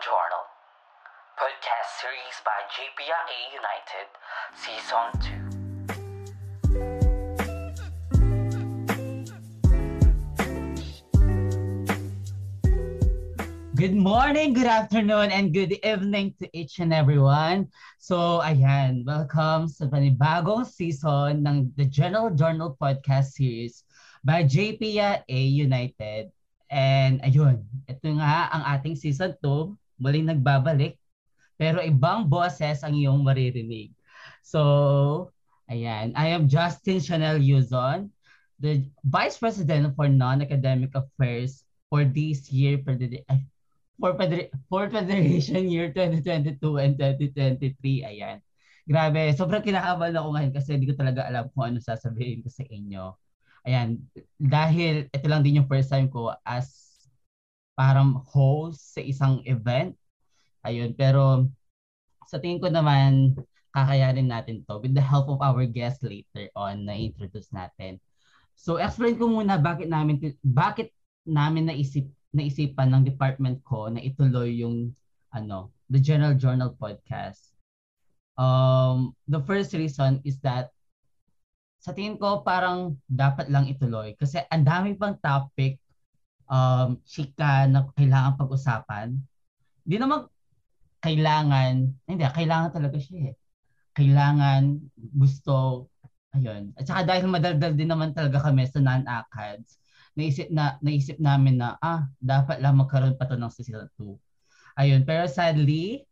Journal, podcast series by JPIA United, Season 2. Good morning, good afternoon, and good evening to each and everyone. So, ayan, welcome sa panibagong season ng The General Journal Podcast Series by JPIA United. And ayun, ito nga ang ating season 2, muling nagbabalik, pero ibang boses ang iyong maririnig. So, ayan, I am Justin Chanel Yuzon, the Vice President for Non-Academic Affairs for this year, for the, for, for Federation Year 2022 and 2023. Ayan. Grabe, sobrang kinakabahan ako ngayon kasi hindi ko talaga alam kung ano sasabihin ko sa inyo. Ayan, dahil ito lang din yung first time ko as parang host sa isang event. Ayun, pero sa tingin ko naman, kakayanin natin to with the help of our guest later on na introduce natin. So, explain ko muna bakit namin bakit namin naisip naisipan ng department ko na ituloy yung ano, the General Journal podcast. Um, the first reason is that sa tingin ko parang dapat lang ituloy kasi ang dami pang topic um chika na kailangan pag-usapan. Hindi naman kailangan, hindi, kailangan talaga siya eh. Kailangan, gusto, ayun. At saka dahil madaldal din naman talaga kami sa non-ACADS, naisip na naisip namin na ah dapat lang magkaroon pa to ng season 2. Ayun, pero sadly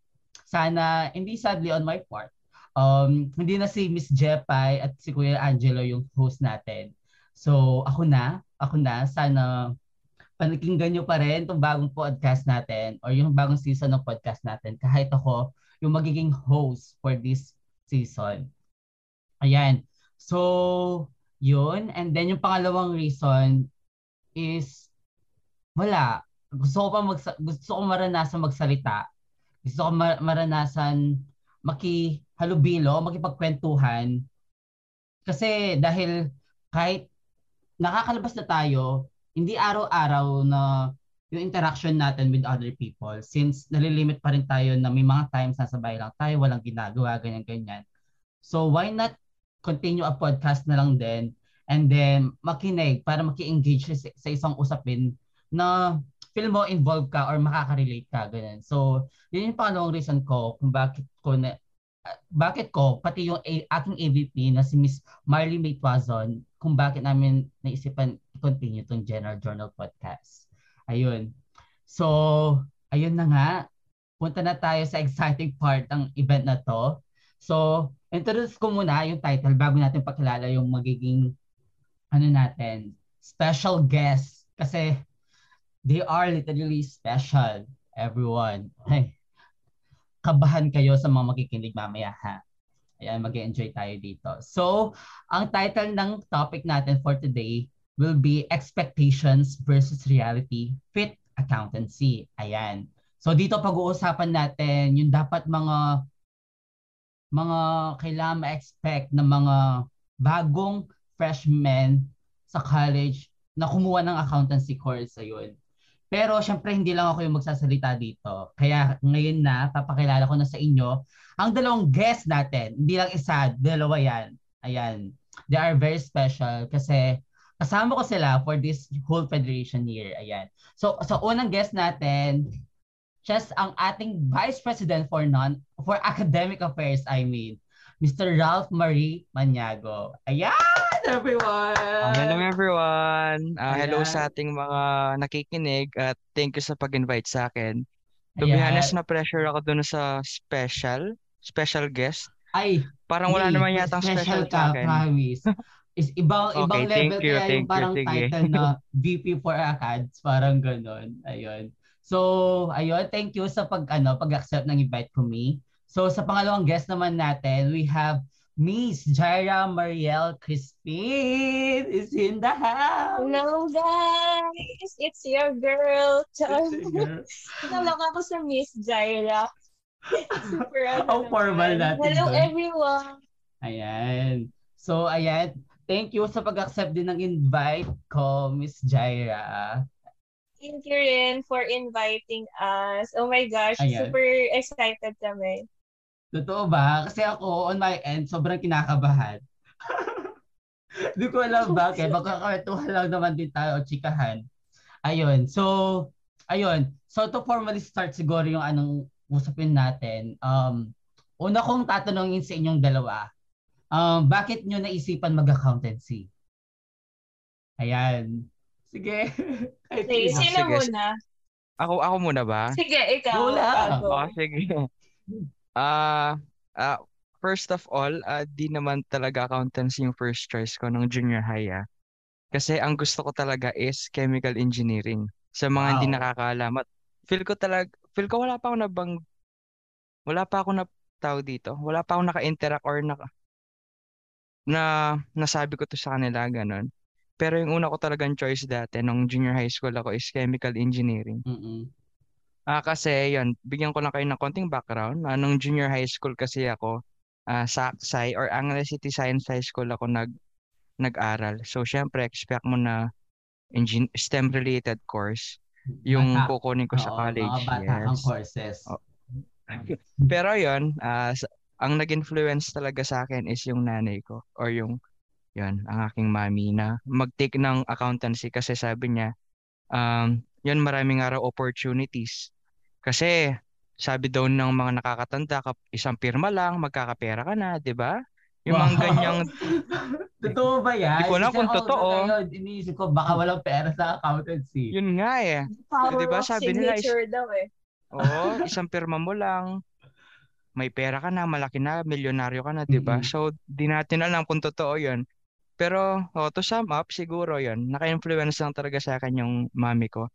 sana hindi sadly on my part. Um hindi na si Miss Jepay at si Kuya Angelo yung host natin. So ako na, ako na sana panikinggan nyo pa rin itong bagong podcast natin or yung bagong season ng podcast natin kahit ako yung magiging host for this season. Ayan. So, yun. And then yung pangalawang reason is wala. Gusto ko pa mag gusto ko maranasan magsalita. Gusto ko mar- maranasan makihalubilo, makipagkwentuhan. Kasi dahil kahit nakakalabas na tayo, hindi araw-araw na yung interaction natin with other people since nalilimit pa rin tayo na may mga times nasa bahay lang tayo, walang ginagawa, ganyan-ganyan. So why not continue a podcast na lang din and then makinig para maki-engage sa, sa isang usapin na feel mo involved ka or makaka-relate ka ganyan. So, yun yung pangalawang reason ko kung bakit ko na uh, bakit ko pati yung a- aking AVP na si Miss Marley May Tuazon kung bakit namin naisipan i-continue tong General Journal podcast. Ayun. So, ayun na nga. Punta na tayo sa exciting part ng event na to. So, introduce ko muna yung title bago natin pakilala yung magiging ano natin, special guest kasi they are literally special, everyone. Ay, kabahan kayo sa mga makikinig mamaya ha. Ayan, mag enjoy tayo dito. So, ang title ng topic natin for today will be Expectations versus Reality Fit Accountancy. Ayan. So, dito pag-uusapan natin yung dapat mga mga kailangan ma-expect ng mga bagong freshmen sa college na kumuha ng accountancy course ayun. Pero syempre hindi lang ako yung magsasalita dito. Kaya ngayon na papakilala ko na sa inyo ang dalawang guest natin. Hindi lang isa, dalawa yan. Ayan. They are very special kasi kasama ko sila for this whole federation year. Ayan. So sa so unang guest natin, just ang ating Vice President for non for academic affairs, I mean, Mr. Ralph Marie Maniago. Ayan, everyone! Uh, hello everyone! Uh, hello sa ating mga nakikinig at thank you sa pag-invite sa akin. To Ayan. be honest, na-pressure ako dun sa special, special guest. Ay, parang wala naman yata special, special ka, sa akin. promise. Is ibang okay, ibang level you, kaya yung parang you, title na VP for ACADS, parang gano'n. Ayun. So, ayun, thank you sa pag ano, pag-accept ng invite ko me. So sa pangalawang guest naman natin, we have Miss Jaira Mariel Crispin is in the house. Hello guys! It's your girl. Nalok ako sa Miss Jaira. Super ano How formal natin. Hello doon. everyone! Ayan. So ayan, thank you sa pag-accept din ng invite ko, Miss Jaira. Thank you rin for inviting us. Oh my gosh, Ayan. super excited kami. Totoo ba? Kasi ako, on my end, sobrang kinakabahan. Hindi ko alam bakit. Magkakwentuhan lang naman din tayo o chikahan. Ayun. So, ayun. So, to formally start siguro yung anong usapin natin. Um, una kong tatanungin sa inyong dalawa. Um, bakit nyo naisipan mag-accountancy? Ayan. Sige. Okay, sino sige. muna? Ako ako muna ba? Sige, ikaw. Wala. Oh, sige. Ah, uh, uh, first of all, uh, di naman talaga accountancy yung first choice ko nung junior high. Ah. Kasi ang gusto ko talaga is chemical engineering. Sa mga wow. hindi nakakaalam. At feel ko talaga, feel ko wala pa ako nabang, wala pa ako na tao dito. Wala pa ako naka-interact or naka, na nasabi ko to sa kanila, ganun. Pero yung una ko talagang choice dati nung junior high school ako is chemical engineering. Mm-mm. Ah, kasi yon bigyan ko lang kayo ng konting background. Ah, nung junior high school kasi ako, ah, sa SAI or Angeles City Science High School ako nag nag-aral. So, syempre, expect mo na engine, STEM-related course yung bata. kukunin ko sa Oo, college. Mga bata yes. courses. Oh. Pero yon uh, ang nag-influence talaga sa akin is yung nanay ko or yung yan, ang aking mami na mag-take ng accountancy kasi sabi niya, um, yan maraming araw opportunities. Kasi sabi daw ng mga nakakatanda, isang pirma lang, magkakapera ka na, di ba? Yung wow. mga ganyang... totoo ba yan? Hindi ko lang kung totoo. Ngayon, iniisip ko, baka walang pera sa accountancy. Yun nga eh. Power di ba, sabi nila, is... daw eh. Oo, isang pirma mo lang, may pera ka na, malaki na, milyonaryo ka na, di ba? Mm-hmm. So, di natin alam kung totoo yun. Pero oh, to sum up, siguro yon naka-influence lang talaga sa akin yung mami ko.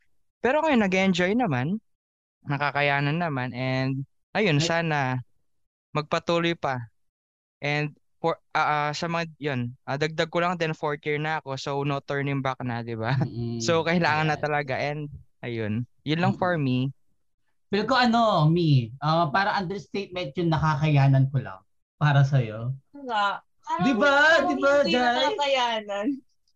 Pero ngayon, nag-enjoy naman. Nakakayanan naman. And ayun, sana magpatuloy pa. And for, uh, uh, sa mga, yun, uh, dagdag ko lang din fourth year na ako. So, no turning back na, di ba? Mm-hmm. So, kailangan yeah. na talaga. And ayun, yun lang mm-hmm. for me. Pero ko ano, me, uh, para understatement yung nakakayanan ko lang para sa'yo. Nga. Parang, di ba? Di ba, Hindi nakakayanan.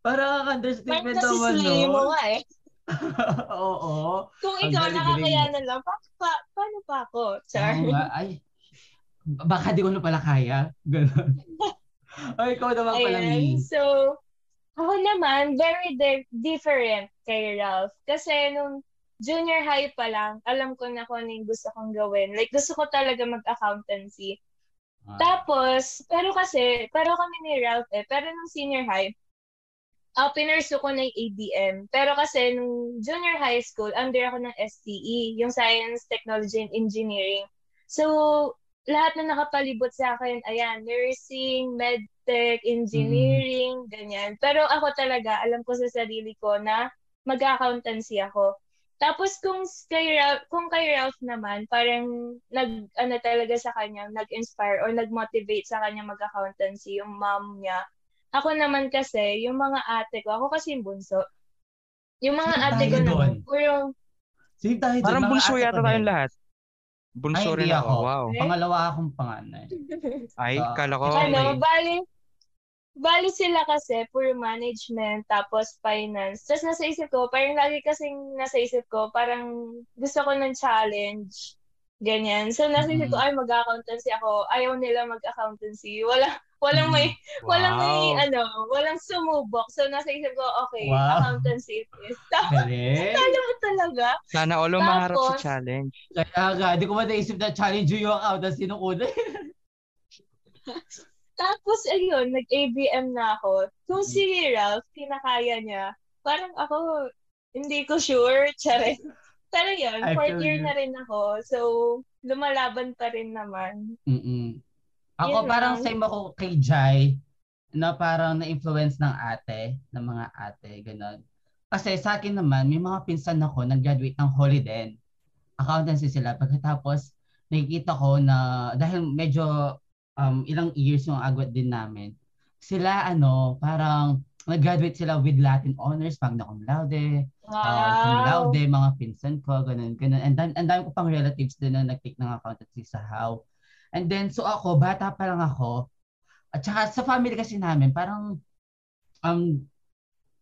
Parang understatement naman, no? Parang mo nga eh. Oo. Kung ikaw nakakayanan lang, pa, pa, paano pa ako? Char. Oo nga. Ay, baka di ko na pala kaya. Ganun. Ay, ikaw naman pala, Ayan. So, ako naman, very di- different kay Ralph. Kasi nung junior high pa lang, alam ko na kung ano yung gusto kong gawin. Like, gusto ko talaga mag-accountancy. Ah. Tapos, pero kasi, pero kami ni Ralph eh, pero nung senior high, uh, pinursu ko na yung ABM. Pero kasi nung junior high school, under ako ng STE, yung Science, Technology, and Engineering. So, lahat na nakapalibot sa akin, ayan, nursing, medtech, engineering, mm. ganyan. Pero ako talaga, alam ko sa sarili ko na mag-accountancy ako. Tapos kung kay Ralph, kung kay Ralph naman, parang nag ano talaga sa kanya, nag-inspire or nag-motivate sa kanya mag-accountancy yung mom niya. Ako naman kasi, yung mga ate ko, ako kasi yung bunso. Yung mga Sino ate ko naman, puro Sino tayo Parang bunso yata tayong lahat. Bunso Ay, rin ako. ako. Wow. Pangalawa akong panganay. Ay, so, kala ko. Ano, may... bali, Bali sila kasi, puro management, tapos finance. Tapos nasa isip ko, parang lagi kasing nasa isip ko, parang gusto ko ng challenge. Ganyan. So nasa isip ko, mm-hmm. ay mag-accountancy ako. Ayaw nila mag-accountancy. Wala, walang may, wow. walang may, ano, walang sumubok. So nasa isip ko, okay, wow. accountancy it is. Tapos, Kala mo talaga. Sana all maharap sa challenge. Kaya nga, di ko ba naisip na challenge yung accountancy nung una. Tapos, ayun, nag-ABM na ako. Kung si Ralph, kinakaya niya, parang ako, hindi ko sure, charin. Pero yun, I fourth year you. na rin ako. So, lumalaban pa rin naman. Mm-mm. Ako yun parang lang. same ako kay Jai, na parang na-influence ng ate, ng mga ate, gano'n. Kasi sa akin naman, may mga pinsan ako nag-graduate ng Holy Den. Accountancy sila. Pagkatapos, nakikita ko na dahil medyo um, ilang years yung agwat din namin, sila ano, parang nag-graduate sila with Latin honors, magna cum laude, wow. uh, cum laude, mga pinsan ko, ganun, ganun. And then, and dami ko pang relatives din na nag-take ng accountancy sa how. And then, so ako, bata pa lang ako, at saka sa family kasi namin, parang, um,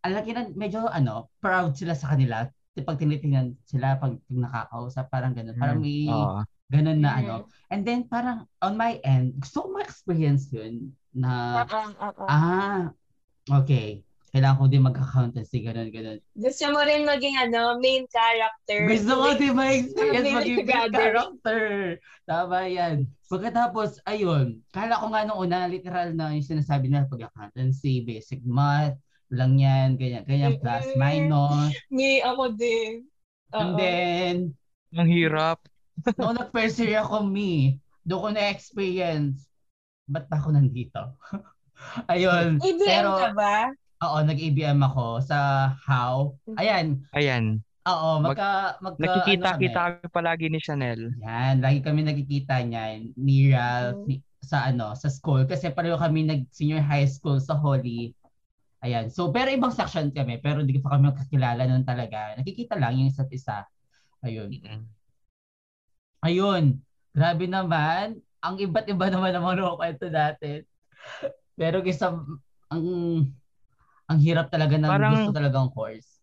alaki na, medyo, ano, proud sila sa kanila pag tinitingnan sila, pag, nakakausap, parang ganun. Parang Mm, may oo. ganun na Mm. ano. And then parang on my end, gusto ko ma-experience yun na, Oo, oo. ah, okay, kailangan ko din mag-accountancy, ganun, ganun. Gusto mo rin maging ano, main character. Gusto ko din ma-experience maging gathering. character. Tama yan. Pagkatapos, ayun, kala ko nga nung una, literal na yung sinasabi nila pag accountancy, basic math, lang yan, ganyan, ganyan, plus, minus. Me, ako din. And Oo. then, Ang hirap. noong nag-first year ako, me, doon ko na-experience, ba't ba ako nandito? ayun, ABM pero, ka ba? oo, nag-ABM ako sa How. Ayan, Ayan. oo, Mag- magka, magka, ano Nakikita-kita kami. kami palagi ni Chanel. Yan, lagi kami nagkikita niyan ni Ralph Mm. ni- sa ano, sa school kasi pareho kami nag senior high school sa Holy. Ayan. So pero ibang section kami pero hindi pa kami kakilala noon talaga. Nakikita lang yung isa't isa. Ayun. Ayun. Grabe naman. Ang iba't iba naman ang mga kwento natin. Pero isa ang ang hirap talaga ng Parang- gusto talagang course.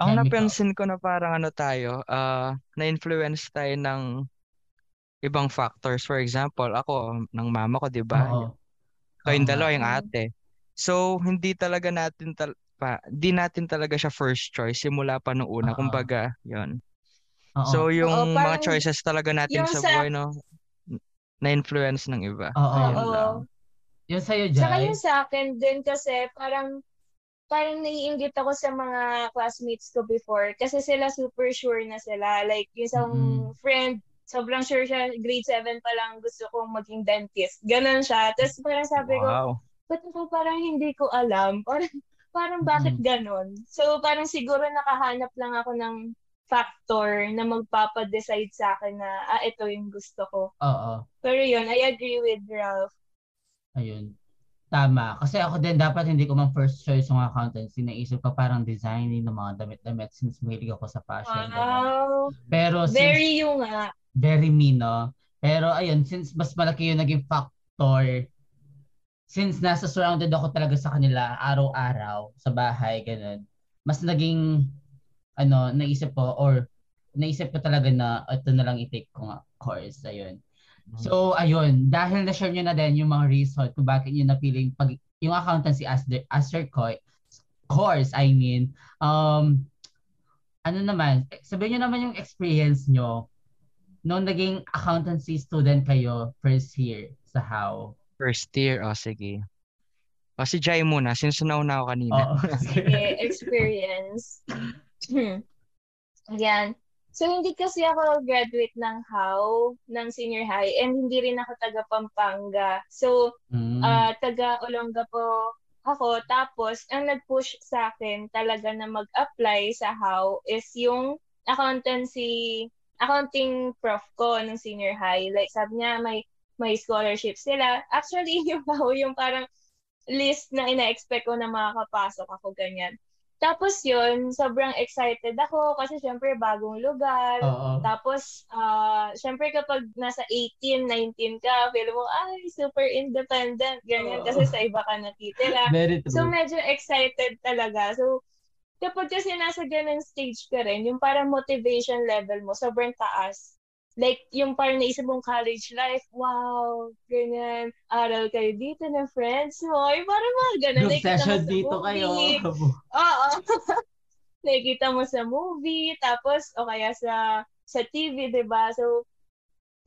Ang napansin ko na parang ano tayo, ah, na-influence tayo ng ibang factors. For example, ako, ng mama ko, di ba? Oo. Kayong nga. dalawa, yung ate. So, hindi talaga natin tal pa, di natin talaga siya first choice simula pa nung una. Oo. Kumbaga, yon. So, yung Oo, mga parang choices talaga natin sa sa- buhay, no, na-influence ng iba. Oo. Yung sa'yo, Saka Jai. yung sa akin din kasi parang parang naiinggit ako sa mga classmates ko before kasi sila super sure na sila. Like, yung isang Mm-mm. friend, sobrang sure siya, grade 7 pa lang gusto kong maging dentist. Ganon siya. Tapos parang sabi ko, Wow. ba't ako parang hindi ko alam? Parang, parang bakit ganon? So, parang siguro nakahanap lang ako ng factor na magpapadecide sa akin na, ah, ito yung gusto ko. Oo. Pero yun, I agree with Ralph. Ayun. Tama. Kasi ako din, dapat hindi ko mang first choice yung accountancy. Naisip ko parang designing ng mga damit-damit since mahilig ako sa fashion. ganun. Wow! Pero since, Very you nga. very me, no? Pero ayun, since mas malaki yung naging factor, since nasa surrounded ako talaga sa kanila araw-araw sa bahay, ganun, mas naging, ano, naisip ko, or naisip ko talaga na ito na lang i-take ko nga course. Ayun. So, ayun, dahil na-share nyo na din yung mga reason kung bakit nyo napiling pag, yung accountancy as, the, as your co- course, I mean, um, ano naman, sabihin nyo naman yung experience nyo nung naging accountancy student kayo first year sa how. First year, o sige. O si Jai muna, since nauna ako kanina. Oo. Sige, experience. Ayan. So, hindi kasi ako graduate ng HOW, ng senior high, and hindi rin ako taga Pampanga. So, Mm. ah taga Olongapo ako. Tapos, ang nag-push sa akin talaga na mag-apply sa HOW is yung accountancy, accounting prof ko ng senior high. Like, sabi niya, may, may scholarship sila. Actually, yung HOW, yung parang list na ina-expect ko na makakapasok ako, ganyan. Tapos yun, sobrang excited ako kasi syempre bagong lugar. Oo. Tapos, ah syempre kapag nasa 18, 19 ka, feel mo, ay, super independent, ganyan, Oo. kasi sa iba ka natitira. So, medyo excited talaga. So, kapag kasi nasa ganun stage ka rin, yung parang motivation level mo, sobrang taas. Like, yung parang naisip mong college life, wow, ganyan, aral kayo dito ng friends mo, yung parang mga ganun. Group nakikita mo session sa dito kayo. Oo. Nakikita mo sa movie, tapos, o kaya sa sa TV, di ba? So,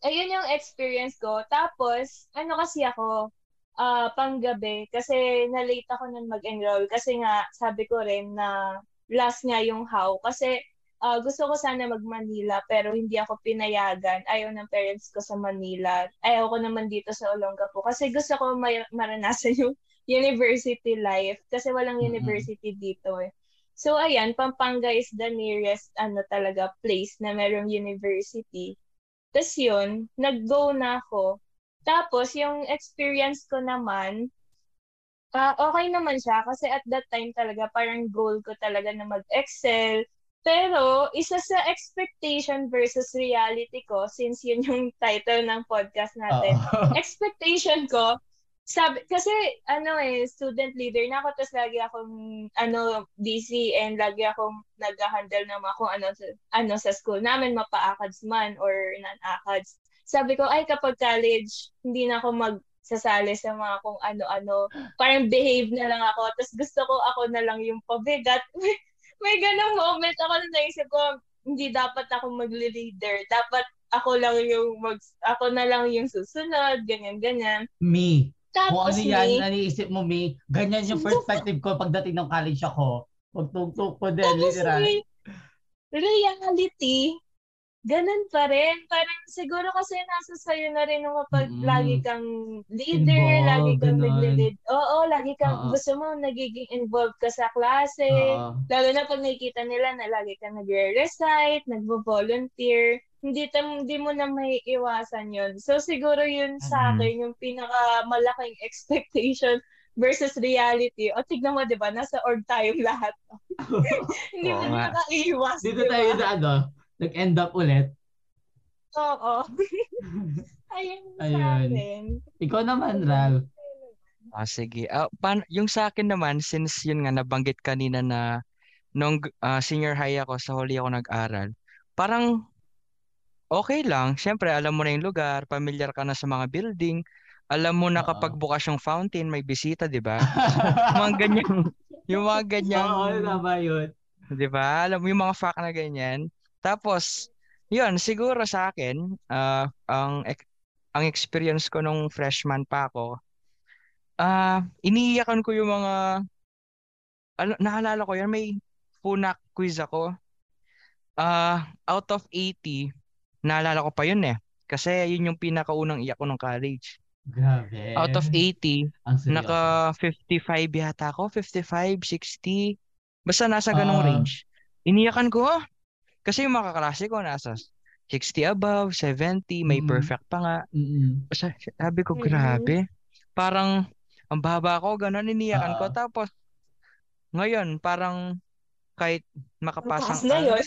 ayun yung experience ko. Tapos, ano kasi ako, ah panggabi, kasi na-late ako nang mag-enroll. Kasi nga, sabi ko rin na last nga yung how. Kasi, ah, gusto ko sana mag-Manila, pero hindi ako pinayagan. Ayaw ng parents ko sa Manila. Ayaw ko naman dito sa Olongapo. Kasi gusto ko may, maranasan yung university life. Kasi walang Mm-mm. university dito eh. So, ayan, Pampanga is the nearest, ano talaga, place na merong university. Tapos yun, nag-go na ako. Tapos, yung experience ko naman, ah okay naman siya kasi at that time talaga parang goal ko talaga na mag-excel. Pero, isa sa expectation versus reality ko, since yun yung title ng podcast natin, expectation ko, sabi, kasi ano eh, student leader na ako, tapos lagi akong ano, busy and lagi akong nag-handle ng mga kung ano, ano sa school namin, mapa-ACADS man or non-ACADS. Sabi ko, ay kapag college, hindi na ako magsasali sa mga kung ano-ano. Parang behave na lang ako. Tapos gusto ko ako na lang yung pabigat. May ganong moment ako na naisip ko, hindi dapat ako magli-leader. Dapat ako lang yung mag ako na lang yung susunod, ganyan ganyan. Me. Tapos Kung ano yan, me, naniisip mo, me, ganyan yung perspective ko pagdating ng college ako. Pagtugtog ko din, literal. me, reality, ganun pa rin. Parang siguro kasi nasa sayo na rin nung kapag Mm-mm. lagi kang leader, Involved, lagi kang ganun. nagli-lead. Oo, lagi kang, Oo. gusto mo nagiging involved ka sa klase. Oo. Lalo na pag nakikita nila na lagi kang nagre-recite, nagvo-volunteer, hindi, tam, hindi mo na may iwasan yun. So siguro yun sa Mhm. akin, yung pinakamalaking expectation versus reality. O tignan mo, di ba? Nasa org tayong lahat. hindi mo nakaiwas. Dito di tayo na ano, nag-end up ulit. Oo. Ayun sa Ayun. akin. Ikaw naman, Ral. Ah, sige. Ah, pan yung sa akin naman, since yun nga nabanggit kanina na nung ah, senior high ako, sa huli ako nag-aral, parang okay lang. Siyempre, alam mo na yung lugar, familiar ka na sa mga building, alam mo na Oo. kapag bukas yung fountain, may bisita, di ba? mga ganyan, yung mga ganyan, Oo, tama yun. di ba? Alam mo yung mga fact na ganyan. Tapos, yun, siguro sa akin, ah, ang ang experience ko nung freshman pa ako, ah, iniiyakan ko yung mga, ano, naalala ko yan, may punak quiz ako. Ah, out of 80, naalala ko pa yun eh. Kasi yun yung pinakaunang iyak ko nung college. Grabe. Out of 80, Ang seryoso. naka 55 yata ako, 55, 60. Basta nasa ganong Ah. range. Iniyakan ko, ah. Kasi yung mga kaklase ko nasa 60 above, 70, may Mm. perfect pa nga. Basta sabi ko, grabe. Parang ang baba ko, ganun iniyakan ko. Ah. Tapos, ngayon, parang kahit Ang makapasang na ano, yun.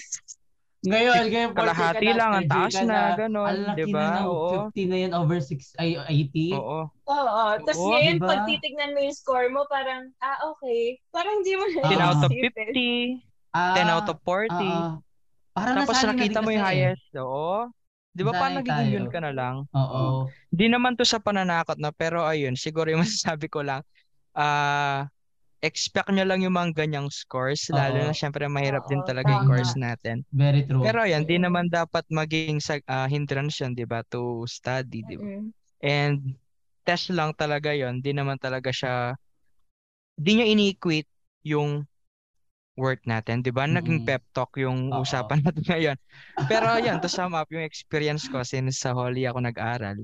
Ngayon, ngayon, 40 kalahati ka na, lang, ang taas na, ganun, Ang laki di ba? na ng Oo. 50 na yan over 6, ay, 80. Oo. Oo. Tapos Oo, ngayon, diba? pag titignan mo yung score mo, parang, ah, okay. Parang hindi mo na 10 Ah. out of iisipin. 50, Ah, 10 out of 40. ah, Parang Tapos nakita din mo yung kasi eh. highest. Oo. Di ba parang nagiging yun ka na lang? Oo. Di naman to sa pananakot na, pero ayun, siguro yung masasabi ko lang, ah expect nyo lang yung mga ganyang scores, lalo Oo. na syempre mahirap din Oo, talaga yung course natin. Very true. Pero ayan, di naman dapat maging sa, ah, hindrance yun, di ba, to study, di ba? Mm. And test lang talaga yon di naman talaga siya, di nyo ini-equate yung work natin, di ba? Naging pep talk yung Oo. usapan natin ngayon. Pero yun, to sum up yung experience ko since sa Holy ako nag-aral.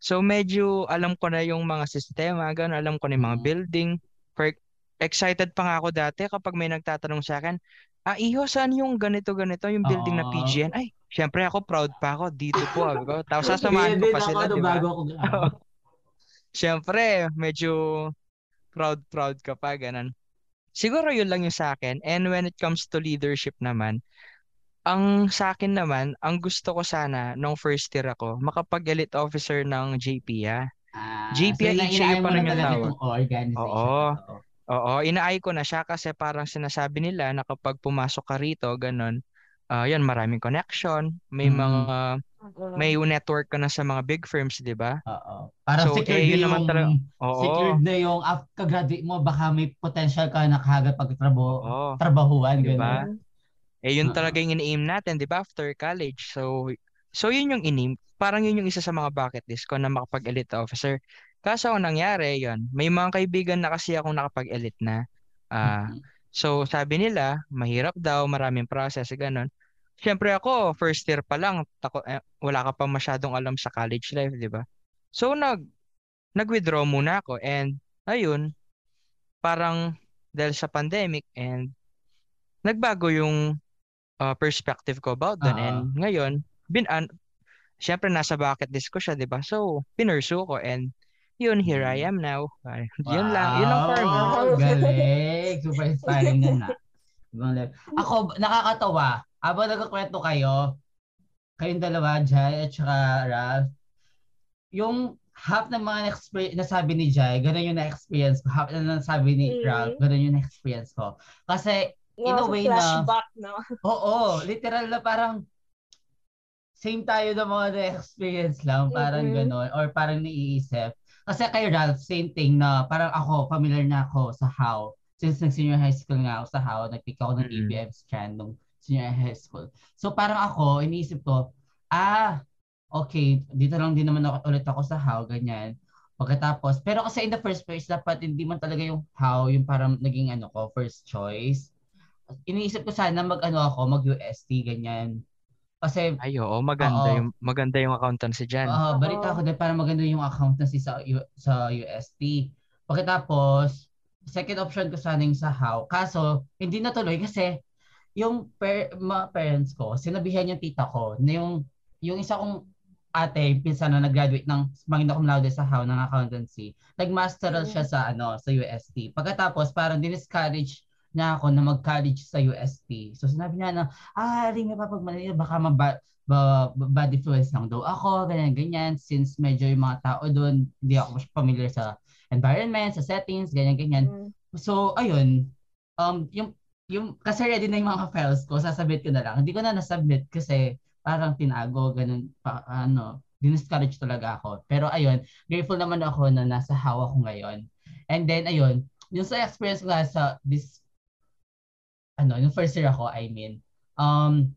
So medyo alam ko na yung mga sistema, gano'n, alam ko na yung mga building. For, excited pa nga ako dati kapag may nagtatanong sa akin, ah, iho, saan yung ganito, ganito, yung building na Oo. PGN? Ay, syempre ako, proud pa ako, dito po. Sabi ko. Tapos sasamahan ko pa ako sila, di ba? bago ako Oo. Siyempre, medyo proud proud ka pa ganun. Siguro yun lang yung sa akin. And when it comes to leadership naman, ang sa akin naman, ang gusto ko sana nung first year ako, makapag-elite officer ng JPIA. Ah, JPIA so, HA pa rin yung tawag. Oo. Oo. Inaay ko na siya kasi parang sinasabi nila na kapag pumasok ka rito, ganun, ah yun, maraming connection, may Mm. mga, Oo. may network ka na sa mga big firms, di ba? Oo. Para So, secured eh, yun na naman yung, talaga. Oo. secured na yung after graduate mo, baka may potential ka na kagad pagtrabaho, trabahuan, Di ganun. ba? Eh yun Oo. talaga yung ini-aim natin, 'di ba, after college. So so yun yung ini parang yun yung isa sa mga bucket list ko na makapag-elite officer. Kaso ang nangyari, yun, may mga kaibigan na kasi akong nakapag-elite na. Ah, Mhm. so sabi nila, mahirap daw, maraming process, ganun. Siyempre ako, first year pa lang, tako, eh, wala ka pa masyadong alam sa college life, 'di ba? So nag nag-withdraw muna ako and ayun, parang dahil sa pandemic and nagbago yung uh, perspective ko about doon Oo. and ngayon bin an syempre nasa bucket list ko siya 'di ba so pinursu ko and yun here I am now Ay, yun lang yun me Wow, galing. Super inspiring na. Ibang level. Ako, nakakatawa. Habang nagkakwento kayo, kayong dalawa, Jai at saka Ralph, yung half ng mga na-exper- nasabi ni Jai, ganun yung na-experience ko. Half na nasabi ni Mm. Ralph, ganun yung na-experience ko. Kasi, in a Wow, way na, flashback, no? oo, literal na parang same tayo ng mga na-experience lang, parang Mm-mm. ganun, or parang naiisip. Kasi kay Ralph, same thing na parang ako, familiar na ako sa how. Since nag-senior high school nga ako sa how, nag-pick ako ng Mm. ABM strand nung senior high school. So parang ako, iniisip ko, ah, okay, dito lang din naman ako, ulit ako sa how, ganyan. Pagkatapos, pero kasi in the first place, dapat hindi man talaga yung how, yung parang naging ano ko, first choice. Iniisip ko sana mag ano ako, mag UST, ganyan. Kasi Ay, oo, maganda Oo. yung maganda yung accountancy diyan. Ah, balita Oo. ko din para maganda yung accountancy sa U- sa UST. Pagkatapos, second option ko sana yung sa how. Kaso, hindi natuloy kasi yung per, mga parents ko, sinabihan yung tita ko na yung, yung isa kong ate, pinsan na nag-graduate ng magna cum laude sa how ng accountancy, nag-masteral siya sa ano sa UST. Pagkatapos, parang diniscourage niya ako na mag-college sa UST. So sinabi niya na, ah, rin nga pag Manila, baka maba, ba, ba- bad influence lang daw ako, ganyan, ganyan. Since medyo yung mga tao doon, hindi ako mas familiar sa environment, sa settings, ganyan, ganyan. Mm. So, ayun, um, yung, yung, kasi ready na yung mga files ko, sasubmit ko na lang. Hindi ko na nasubmit kasi parang tinago, ganun, pa, ano, diniscourage talaga ako. Pero ayun, grateful naman ako na nasa hawa ko ngayon. And then, ayun, yung sa experience ko sa this, ano, yung first year ako, I mean, um,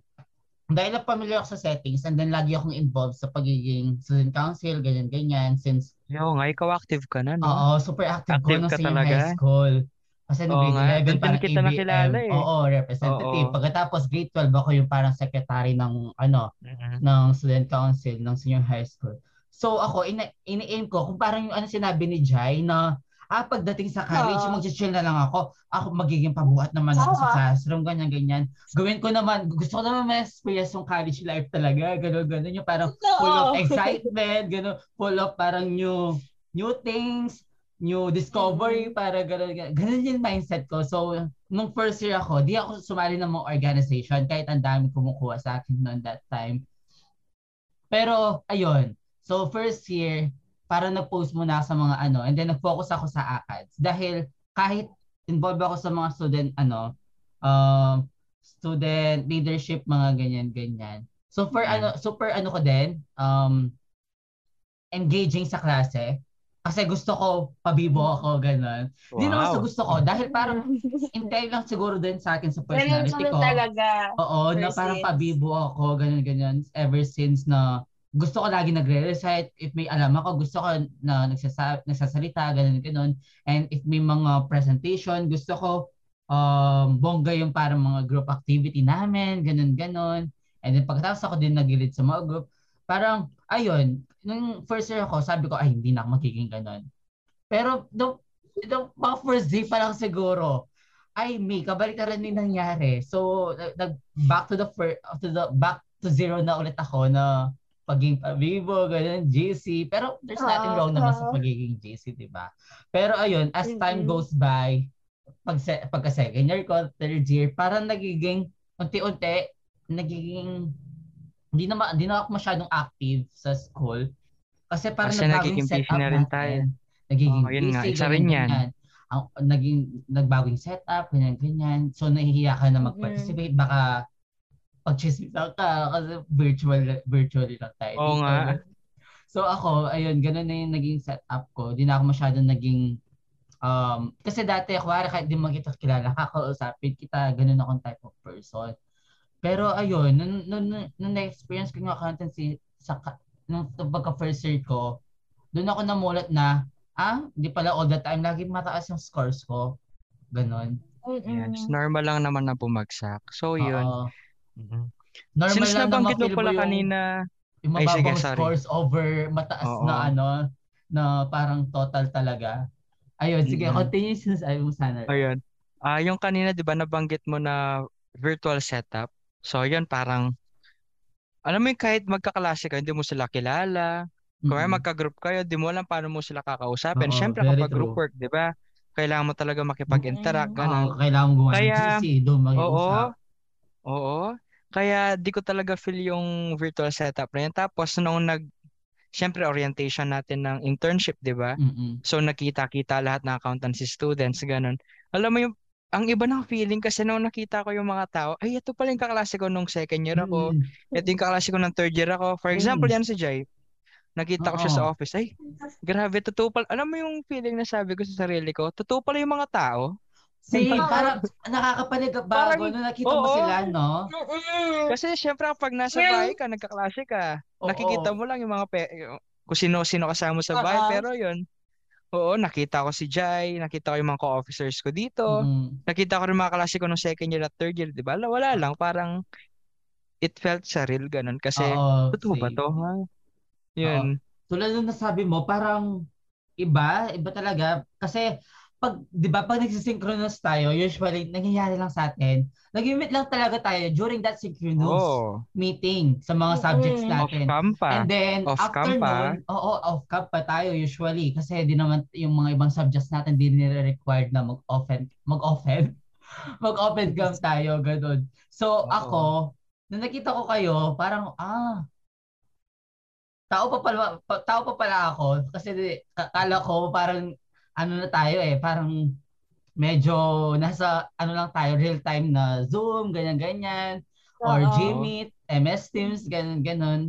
dahil na familiar ako sa settings and then lagi akong involved sa pagiging student council, ganyan-ganyan, since Yo, nga ikaw active ka na, no? Oo, super active, Active ko nung ka senior high school. Kasi nung Oo grade nga, 11, doon parang kita ABM. nakilala eh. Oo, representative. Oo. Pagkatapos grade 12, ako yung parang secretary ng, ano, Mhm. ng student council ng senior high school. So ako, ina ini-aim ko, kung parang yung ano sinabi ni Jai na, ah, pagdating sa college, Oo. mag-chill na lang ako. Ako magiging pabuhat naman ako sa Tama. classroom, ganyan-ganyan. Gawin ko naman, gusto ko naman ma-experience yung college life talaga, gano'n-gano'n. Yung parang full of excitement, gano'n, full of parang new new things, new discovery, para gano'n, gano'n. Gano'n yung mindset ko. So, nung first year ako, di ako sumali ng mga organization kahit ang dami kumukuha sa akin noon that time. Pero, ayun. So, first year, para nag-post muna sa mga ano, and then nag-focus ako sa ACADS. Dahil kahit involved ako sa mga student, ano, um, student leadership, mga ganyan-ganyan. So, for Mhm. ano, super ano ko din, um, engaging sa klase. Kasi gusto ko, pabibo ako, gano'n. Hindi naman sa Wow. gusto ko, dahil parang intay lang siguro din sa akin sa personality ko. talaga. Oo, na parang since. pabibo ako, ganyan ganyan ever since na gusto ko lagi nagre-recite. If may alam ako, gusto ko na nagsasa nagsasalita, ganun ganun. And if may mga presentation, gusto ko um, bongga yung parang mga group activity namin, ganun ganun. And then pagkatapos ako din nag-lead sa mga group, parang, ayun, nung first year ako, sabi ko, ay, hindi na ako magiging ganun. Pero, the, the mga first day pa lang siguro, ay, may kabaliktaran din nangyari. So, nag back to the first, to the back to zero na ulit ako na pagiging pabibo, ganun, GC. Pero there's nothing Ah, wrong naman sa ah. pagiging GC, di ba? Pero ayun, as time goes by, pag pagka second year ko, third year, parang nagiging, unti-unti, nagiging, hindi na, ma- hindi na ako masyadong active sa school. Kasi parang Kasi busy setup na rin natin. tayo. Nagiging Oo, yun nga, busy, isa rin yan. ganyan. Ang, naging, nagbagong setup, ganyan, ganyan. So, nahihiya ka na mag-participate. Baka, pag-chismisan ka kasi virtual virtually lang tayo. Oo dito. nga. So ako, ayun, ganun na yung naging setup ko. Di na ako masyadong naging um kasi dati kuwari kahit di mo kita kilala, kakausapin kita, ganun akong type of person. Pero ayun, nung, nung, nung na-experience ko yung accountancy sa ka- nung pagka first year ko, doon ako namulat na, ah, di pala all the time, lagi mataas yung scores ko. Ganon. Mm-mm. Normal lang naman na bumagsak. So, yun. Oo. Mhm. Normal Since lang na nabanggit mo pala yung- kanina, Yung Ay, sige, mababang sorry. scores over mataas Oo. na ano, na parang total talaga. Ayun, sige, Mm-mm. continue sinasabi mo sana. ayun. Ah, yung kanina 'di ba nabanggit mo na virtual setup. So, yun parang alam mo yung kahit magkaklase kayo, hindi mo sila kilala. Kung Mm-mm. magka-group kayo, di mo alam paano mo sila kakausapin. Oo, Siyempre, kapag group true. work, di ba? Kailangan mo talaga makipag-interact, Mm. ganun. Oo, kailangan mo gumawa ng Kaya- GC, doon Oo. Oo. Kaya di ko talaga feel yung virtual setup na yun. Tapos nung nag syempre orientation natin ng internship, 'di ba? Mm-mm. So nakita-kita lahat ng accountancy students, ganun. Alam mo yung ang iba ng feeling kasi nung nakita ko yung mga tao, ay ito pala yung kaklase ko nung second year ako. Mm. Ito yung kaklase ko ng third year ako. For example, Mm. yan si Jai. Nakita ko siya sa office. Ay, grabe, totoo pala. Alam mo yung feeling na sabi ko sa sarili ko, totoo pala yung mga tao. Same, Oo. parang nakakapanibago Parang- nung nakita mo Oo. sila, no? Kasi syempre kapag nasa bahay ka, nagkaklase ka, Oo. nakikita mo lang yung mga pe- kung sino-sino kasama mo sa bahay. Oo. Pero yun, oo, nakita ko si Jai, nakita ko yung mga co-officers ko dito. Mm. Nakita ko rin mga klase ko nung second year at third year, di ba? Wala, wala lang, parang it felt surreal ganun. Kasi, Oo, totoo ba to? Ha? Yun. Tulad nung nasabi mo, parang iba, iba talaga. Kasi, pag, di ba, pag nagsisynchronous tayo, usually, nangyayari lang sa atin, nag-meet lang talaga tayo during that synchronous Oo. meeting sa mga subjects. Off natin. pa. And then, Off after pa. oo, off cam pa tayo usually. Kasi di naman yung mga ibang subjects natin, di nila required na mag-open, mag-open, mag-open cam tayo, ganun. So, Oo. ako, nung nakita ko kayo, parang, ah, tao pa pala, pa, tao pa pala ako. Kasi di- kakala ko parang, ano na tayo eh, parang medyo nasa, ano lang tayo, real time na Zoom, ganyan-ganyan or Oo. Gmeet, MS Teams, ganun, ganun.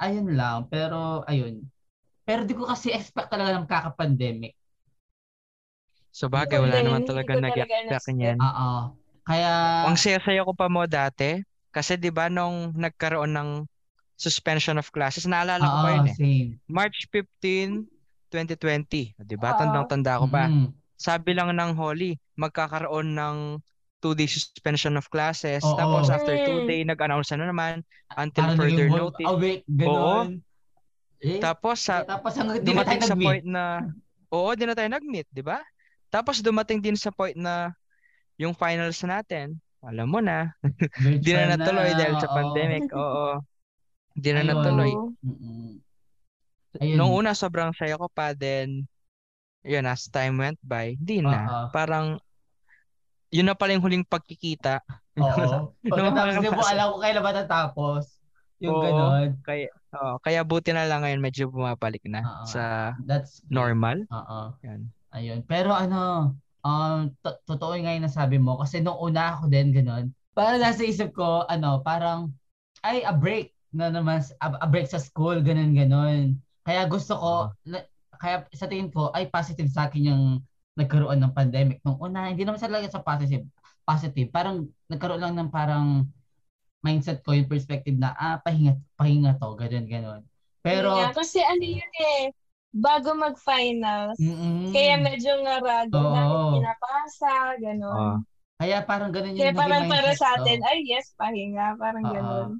Ayun lang. Pero, ayun. Pero di ko kasi expect talaga ng kaka-pandemic. So bagay, wala din, naman hindi talaga nag-expect niyan. Oo. Kaya, Ang saya-saya ko pa mo dati. Kasi di ba nung nagkaroon ng suspension of classes, naalala ko pa yun eh. same. March 15, 2020. Di ba? Oo. Tandang-tanda ko pa. Mm-mm. Sabi lang ng Holly, magkakaroon ng two-day suspension of classes. Oo. Tapos after two Mm. day, nag-announce na naman until Parang further naging notice. awake, ganun. Eh, Tapos sa tapos hanggang na dumating sa nag-meet. point na oo, di na tayo nag-meet, di ba? Tapos dumating din sa point na yung finals natin, alam mo na, di na natuloy dahil sa oo. pandemic. Oo. Di na Ayun. natuloy. Oo. Mm-mm. Ayun. Nung una sobrang saya ko pa then yun as time went by, di na. Oo. Parang yun na pala yung huling pagkikita. Oo. Pagkatapos mga di mo alam kung kailan ba natapos. Yung Oo. ganun. Kaya oo, kaya buti na lang ngayon medyo bumabalik na Oo. sa That's normal. Oo. Yan. Ayun. Pero ano, um, to- totoo yung nga yung nasabi mo. Kasi nung una ako din, ganun. Parang nasa isip ko, ano, parang, ay, a break na naman, a, a break sa school, ganun, ganun. Kaya gusto ko, na- kaya sa tingin ko, ay positive sa akin yung nagkaroon ng pandemic. Nung una, hindi naman sa talaga sa positive. Positive. Parang nagkaroon lang ng parang mindset ko, yung perspective na, ah, pahinga, pahinga to, ganun, ganun. Pero, nga, kasi ano yun eh, bago mag-finals. mm-mm. Kaya medyo ngarado Oo. na pinapasa, Oo. gano'n. Kaya parang ganun yung Kaya parang para sa atin, ay yes, pahinga, parang Oo. gano'n.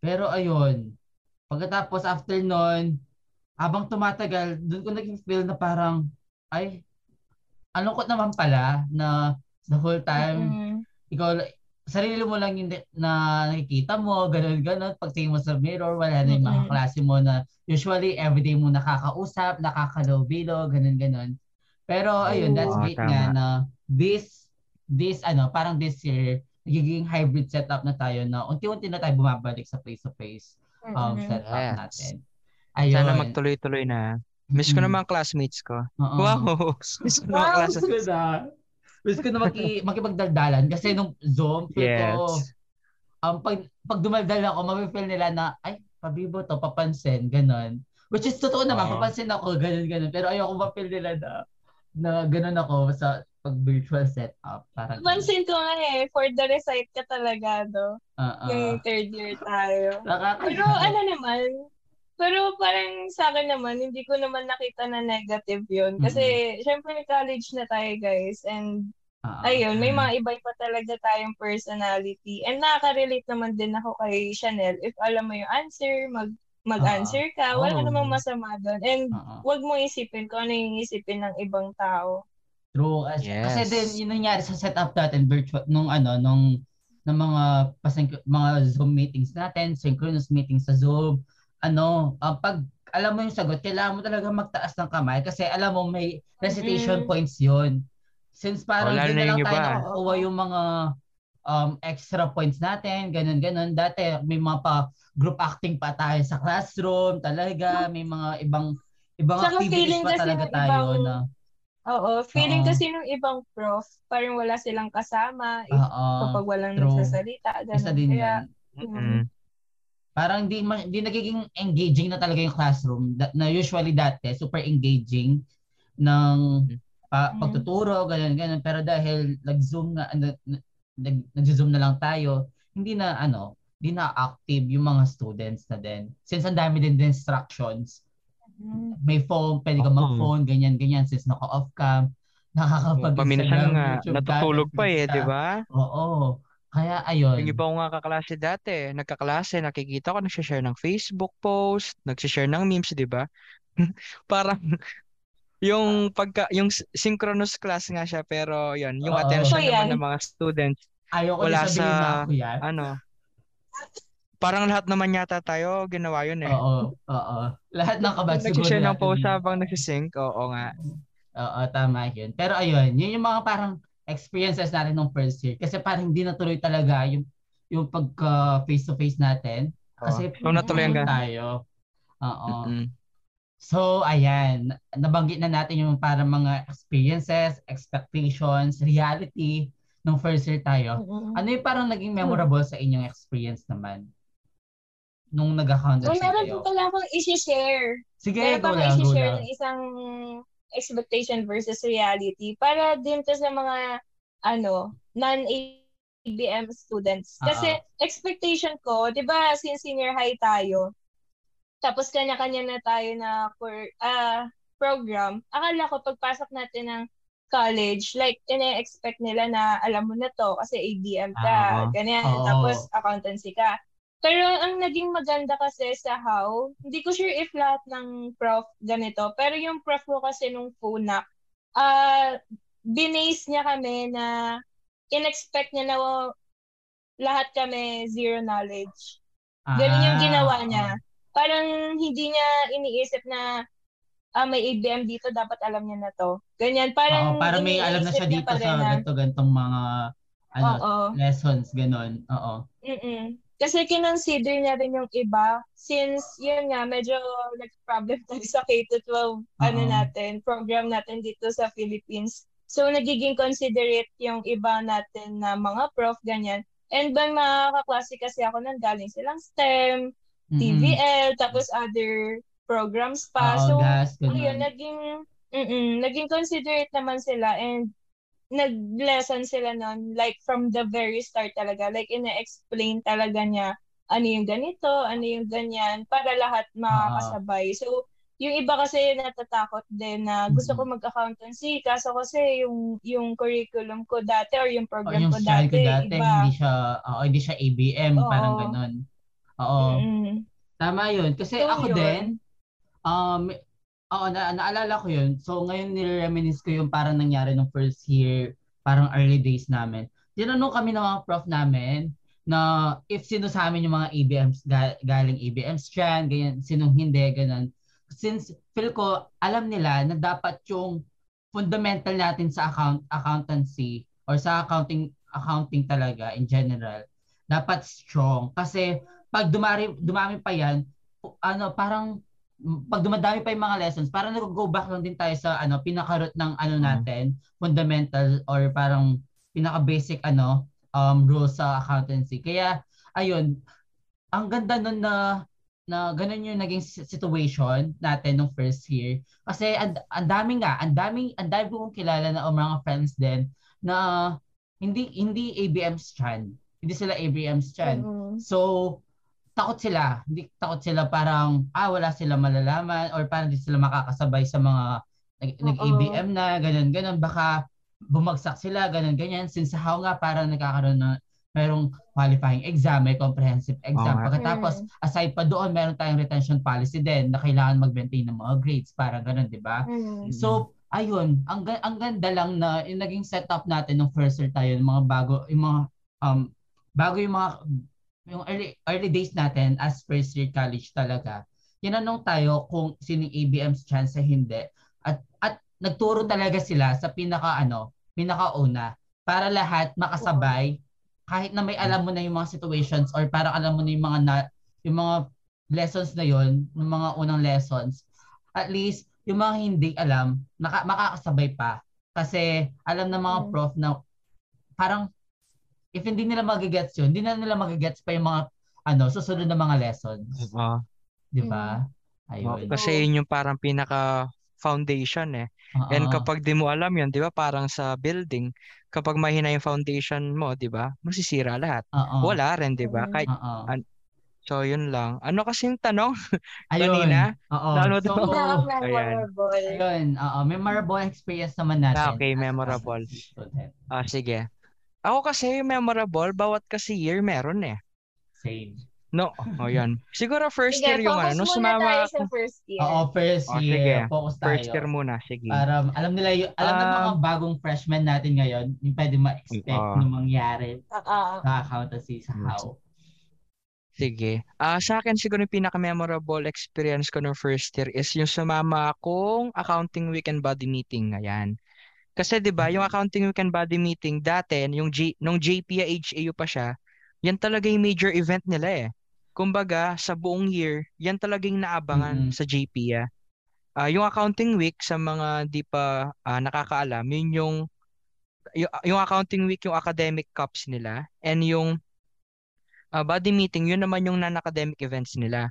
Pero ayun, pagkatapos after nun, habang tumatagal, doon ko naging feel na parang, ay, ang lungkot naman pala na the whole time, Mm-mm. ikaw, sarili mo lang yung na nakikita mo, ganun, ganun. Pagtingin mo sa mirror, wala na yung mga Mm-mm. klase mo na usually everyday mo nakakausap, nakakalobilo, ganun, ganun. Pero ayun, that's great nga tama. na this, this, ano, parang this year, nagiging hybrid setup na tayo na unti-unti na tayo bumabalik sa face-to-face um, Mm-mm. setup Yes. natin. Ayun. Sana magtuloy-tuloy na. Miss ko Mm. na mga classmates ko. Oo. Wow! Miss ko na mga Wow, classmates. gusto ko na. Ko maki, makipagdaldalan kasi nung Zoom, feel ko, Yes. um, pag, pag dumaldal ako, mapifeel nila na, ay, pabibo to, papansin, ganun. Which is totoo naman, Oo. papansin ako, ganun, ganun. Pero ayoko mapil nila na, na ganun ako sa pag virtual setup. Parang, Pansin ko nga eh, for the recite ka talaga, no? uh, Yung third year tayo. nakaka- Pero ano naman, pero parang sa akin naman, hindi ko naman nakita na negative yun. Kasi, syempre, college na tayo, guys. And, Oo. ayun, may mga iba pa talaga tayong personality. And nakaka-relate naman din ako kay Chanel. If alam mo yung answer, mag mag-answer ka, wala Oo. namang masama doon. And, Oo. wag mo isipin kung ano yung isipin ng ibang tao. True. As, Kasi Yes. din, yun nangyari sa setup natin, virtual, nung ano, nung, ng mga, pasync- mga Zoom meetings natin, synchronous meetings sa Zoom, ano, ah, pag alam mo yung sagot, kailangan mo talaga magtaas ng kamay kasi alam mo may recitation Mm. points yun. Since parang Oh, lalo doon na lang yung tayo iba. nakukuha yung mga um, extra points natin, ganun, ganun. Dati may mga pa group acting pa tayo sa classroom talaga, may mga ibang ibang Saka activities feeling pa talaga tayo ibang- na Oo, feeling Oo. kasi ng ibang prof, parang wala silang kasama if, Oo, kapag walang true. nagsasalita. Ganun. isa din Kaya, yan. Mm. Parang di, ma- di nagiging engaging na talaga yung classroom. Da- na usually dati, super engaging ng pa, Mm. pagtuturo, ganun, ganun. Pero dahil nag-zoom na, na, na- nag, nag-zoom na lang tayo, hindi na ano, hindi na active yung mga students na din. Since ang dami din distractions, mm, may phone, pwede ka mag-phone, ganyan, ganyan, since naka-off cam, nakakapag Paminsan nga, natutulog pa eh, di ba? Oo. Kaya ayun. Yung iba ko nga kaklase dati, nagkaklase, nakikita ko nagsishare ng Facebook post, nagsishare ng memes, di ba? Parang yung pagka yung synchronous class nga siya pero yun, yung Oo. attention So, yan. naman ng mga students, Ayoko wala sa- na ako yan. ano, parang lahat naman yata tayo ginawa yun eh. Oo, oo. Lahat ng kabad siguro Nagsishare ng post habang nagsisync, oo nga. Oo, tama yun. Pero ayun, yun yung mga parang experiences natin nung first year. Kasi parang hindi natuloy talaga yung yung pagka face-to-face natin. Kasi. So, natuloy hanggang- tayo. Oo. So, ayan. Nabanggit na natin yung parang mga experiences, expectations, reality nung first year tayo. mm, Ano yung parang naging memorable sa inyong experience naman? Nung nag-accountancy So, meron kayo? po pala akong isi-share. Sige, Meron go pa lang, akong go isi-share ng isang expectation versus reality para din to sa mga ano, non-ABM students. Kasi expectation ko, 'di ba, since senior high tayo, tapos kanya-kanya na tayo na for ah program. Akala ko pagpasok natin ng college, like, ine-expect nila na alam mo na to kasi ABM ka, Ah, ganyan. oo. Tapos accountancy ka. Pero ang naging maganda kasi sa how, hindi ko sure if lahat ng prof ganito, pero yung prof ko kasi nung FUNAC, ah binase niya kami na in-expect niya na lahat kami zero knowledge. Ganun yung Ah, ginawa niya. Parang hindi niya iniisip na ah, may ABM dito, dapat alam niya na to. Ganyan, parang Oo, para may alam na siya dito sa ganito gantong mga ano Oo. lessons ganon. Oo. Mm-mm. Kasi kinonsider niya rin yung iba since yun nga medyo nag-problem tayo sa K-12 ano Oo. natin, program natin dito sa Philippines. So nagiging considerate yung iba natin na mga prof ganyan. And bang mga kaklase kasi ako nang galing silang STEM, Mm-mm. TVL, tapos other programs pa. Oo, so ayun, naging mm naging considerate naman sila and nag-lesson sila nun like from the very start talaga like ina-explain talaga niya ano yung ganito, ano yung ganyan para lahat makakasabay. So yung iba kasi natatakot din na gusto ko mag-accountancy kaso kasi yung yung curriculum ko dati or yung O, program yung ko style ko dati, dati iba. hindi siya oo, hindi siya ABM, Oo. parang ganon. Oo. Mm-mm. Tama 'yun kasi So, ako yun. din um oo, na, naalala ko 'yun. So ngayon nire-reminisce ko yung parang nangyari nung first year, parang early days namin. Tinanong kami ng mga prof namin na if sino sa amin yung mga ABMs, ga- galing ABMs dyan, ganyan, sinong hindi, ganun. Since feel ko, alam nila na dapat yung fundamental natin sa account accountancy or sa accounting accounting talaga in general dapat strong kasi pag dumari dumami pa yan ano parang pag dumadami pa yung mga lessons parang nag-go back lang din tayo sa ano pinaka-root ng ano Mm. natin fundamental or parang pinaka-basic ano um rules sa accountancy kaya ayun ang ganda nun na na ganun yung naging si- situation natin nung first year kasi ang ang dami nga ang daming ang dami kong kilala na o mga friends din na hindi hindi ABMs chan hindi sila ABMs chan Mm-mm. So, takot sila. Hindi takot sila parang, ah, wala sila malalaman or parang hindi sila makakasabay sa mga nag, nag-ABM na, ganun, ganun. Baka bumagsak sila, ganun, ganyan. Since how nga parang nagkakaroon na merong qualifying exam, may comprehensive exam. Nga. Pagkatapos, Mm. aside pa doon, meron tayong retention policy din na kailangan mag-maintain ng mga grades, parang ganun, di ba? Mm. So, ayun, ang, ang ganda lang na yung naging setup natin nung first year tayo, yung mga bago, yung mga, um, bago yung mga, yung early, early days natin as first year college talaga, tinanong tayo kung sino yung ABM's chance sa hindi. At, at nagturo talaga sila sa pinaka, ano, pinakauna, para lahat makasabay kahit na may alam mo na yung mga situations or parang alam mo na yung mga na, yung mga lessons na yon, yung mga unang lessons, at least yung mga hindi alam, naka, makakasabay pa. Kasi alam ng mga Mm. prof na parang if hindi nila magigets yun, hindi na nila magigets pa yung mga ano, susunod na mga lessons. Oo. Di ba? Ayun. kasi yun yung parang pinaka foundation eh. Oo. And kapag di mo alam yun, di ba, parang sa building, kapag mahina yung foundation mo, di ba, masisira lahat. Oo. Wala rin, di ba? Kahit, Oo. so yun lang. Ano kasing tanong? Ayun. kanina? Oo. Lalo So, daw. Memorable. ayun. Oo. Memorable experience naman natin. Ah, okay, memorable. Ah, sige. Ako kasi memorable, bawat kasi year meron eh. Same. No, o yan. Siguro first Sige, year yung focus ano, nung muna sumama tayo ako. sa first year. Oo, first Oh, year. sige. Focus tayo. First year muna, sige. Para alam nila yung, alam ng mga Um, bagong freshmen natin ngayon, yung pwede ma-expect Oo. na mangyari Oo. sa accountancy sa how. Sige. Ah, sa akin siguro yung pinaka-memorable experience ko nung first year is yung sumama akong accounting weekend body meeting. Ayan. Kasi 'di ba, yung accounting weekend body meeting dati yung J, nung JPA HAU pa siya, yan talaga yung major event nila eh. Kumbaga, sa buong year, yan talagang naabangan Mm-mm. sa JPA. Ah, yung accounting week sa mga di pa ah, nakakaalam, yun yung, yung yung accounting week yung academic cups nila and yung ah, body meeting, yun naman yung non-academic events nila.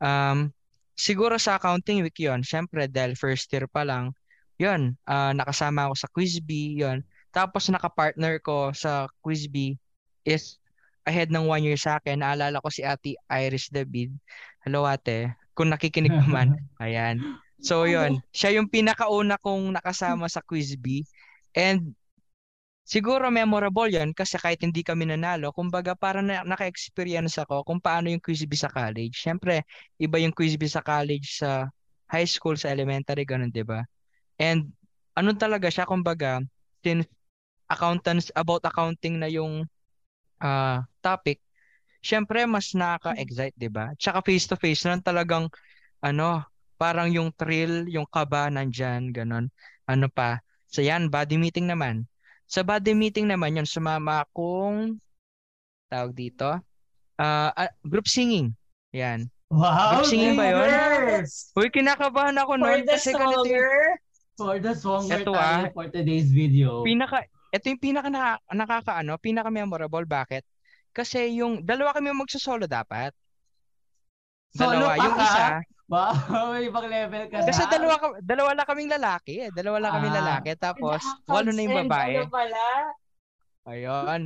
Um, siguro sa accounting week yun, syempre dahil first year pa lang, yun, ah, nakasama ako sa Quiz B, yun. Tapos nakapartner ko sa Quiz B is ahead ng one year sa akin. Naalala ko si Ate Iris David. Hello ate, kung nakikinig ka man. Ayan. So yun, siya yung pinakauna kong nakasama sa Quiz B. And siguro memorable yan kasi kahit hindi kami nanalo, kumbaga parang na, naka-experience ako kung paano yung Quiz B sa college. Siyempre, iba yung Quiz B sa college sa high school, sa elementary, ganun, di ba? And ano talaga siya, kumbaga, since accountants, about accounting na yung ah topic, syempre mas nakaka-excite, 'di ba? Tsaka face to face lang talagang ano, parang yung thrill, yung kaba nandyan, ganun. Ano pa? So yan, body meeting naman. Sa body meeting naman yun, sumama akong tawag dito, ah ah, group singing. Yan. Wow! Group singing ba yun? Uy, kinakabahan ako For noon the kasi ganito stronger. For the stronger Ito, tayo ah. for today's video. pinaka ito yung pinaka naka, nakakaano, pinaka memorable bakit? Kasi yung dalawa kami yung magsosolo dapat. Solo Dalawa, pa yung ka? isa, Wow! Ibang level ka kasi na. dalawa ka- dalawa lang kaming lalaki, eh. Dalawa lang kaming Ah. lalaki tapos walo na yung babae. Ano pala? Ayun.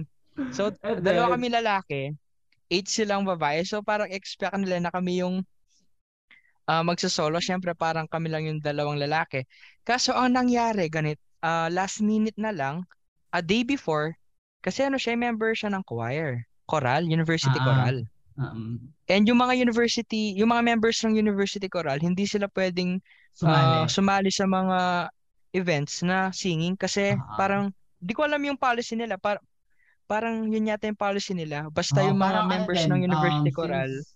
So dalawa kami lalaki, eight silang babae. So parang expect nila na kami yung ah, magsosolo. Syempre parang kami lang yung dalawang lalaki. Kaso ang nangyari ganit, ah, last minute na lang, a day before, kasi ano siya, member siya ng choir. Choral, University Ah. Choral. um, And yung mga university, yung mga members ng University Choral, hindi sila pwedeng sumali. ah, sumali sa mga events na singing kasi Ah. parang di ko alam yung policy nila. Par parang yun yata yung policy nila. Basta Oo, yung mga ano members din, ng University um, Choral. since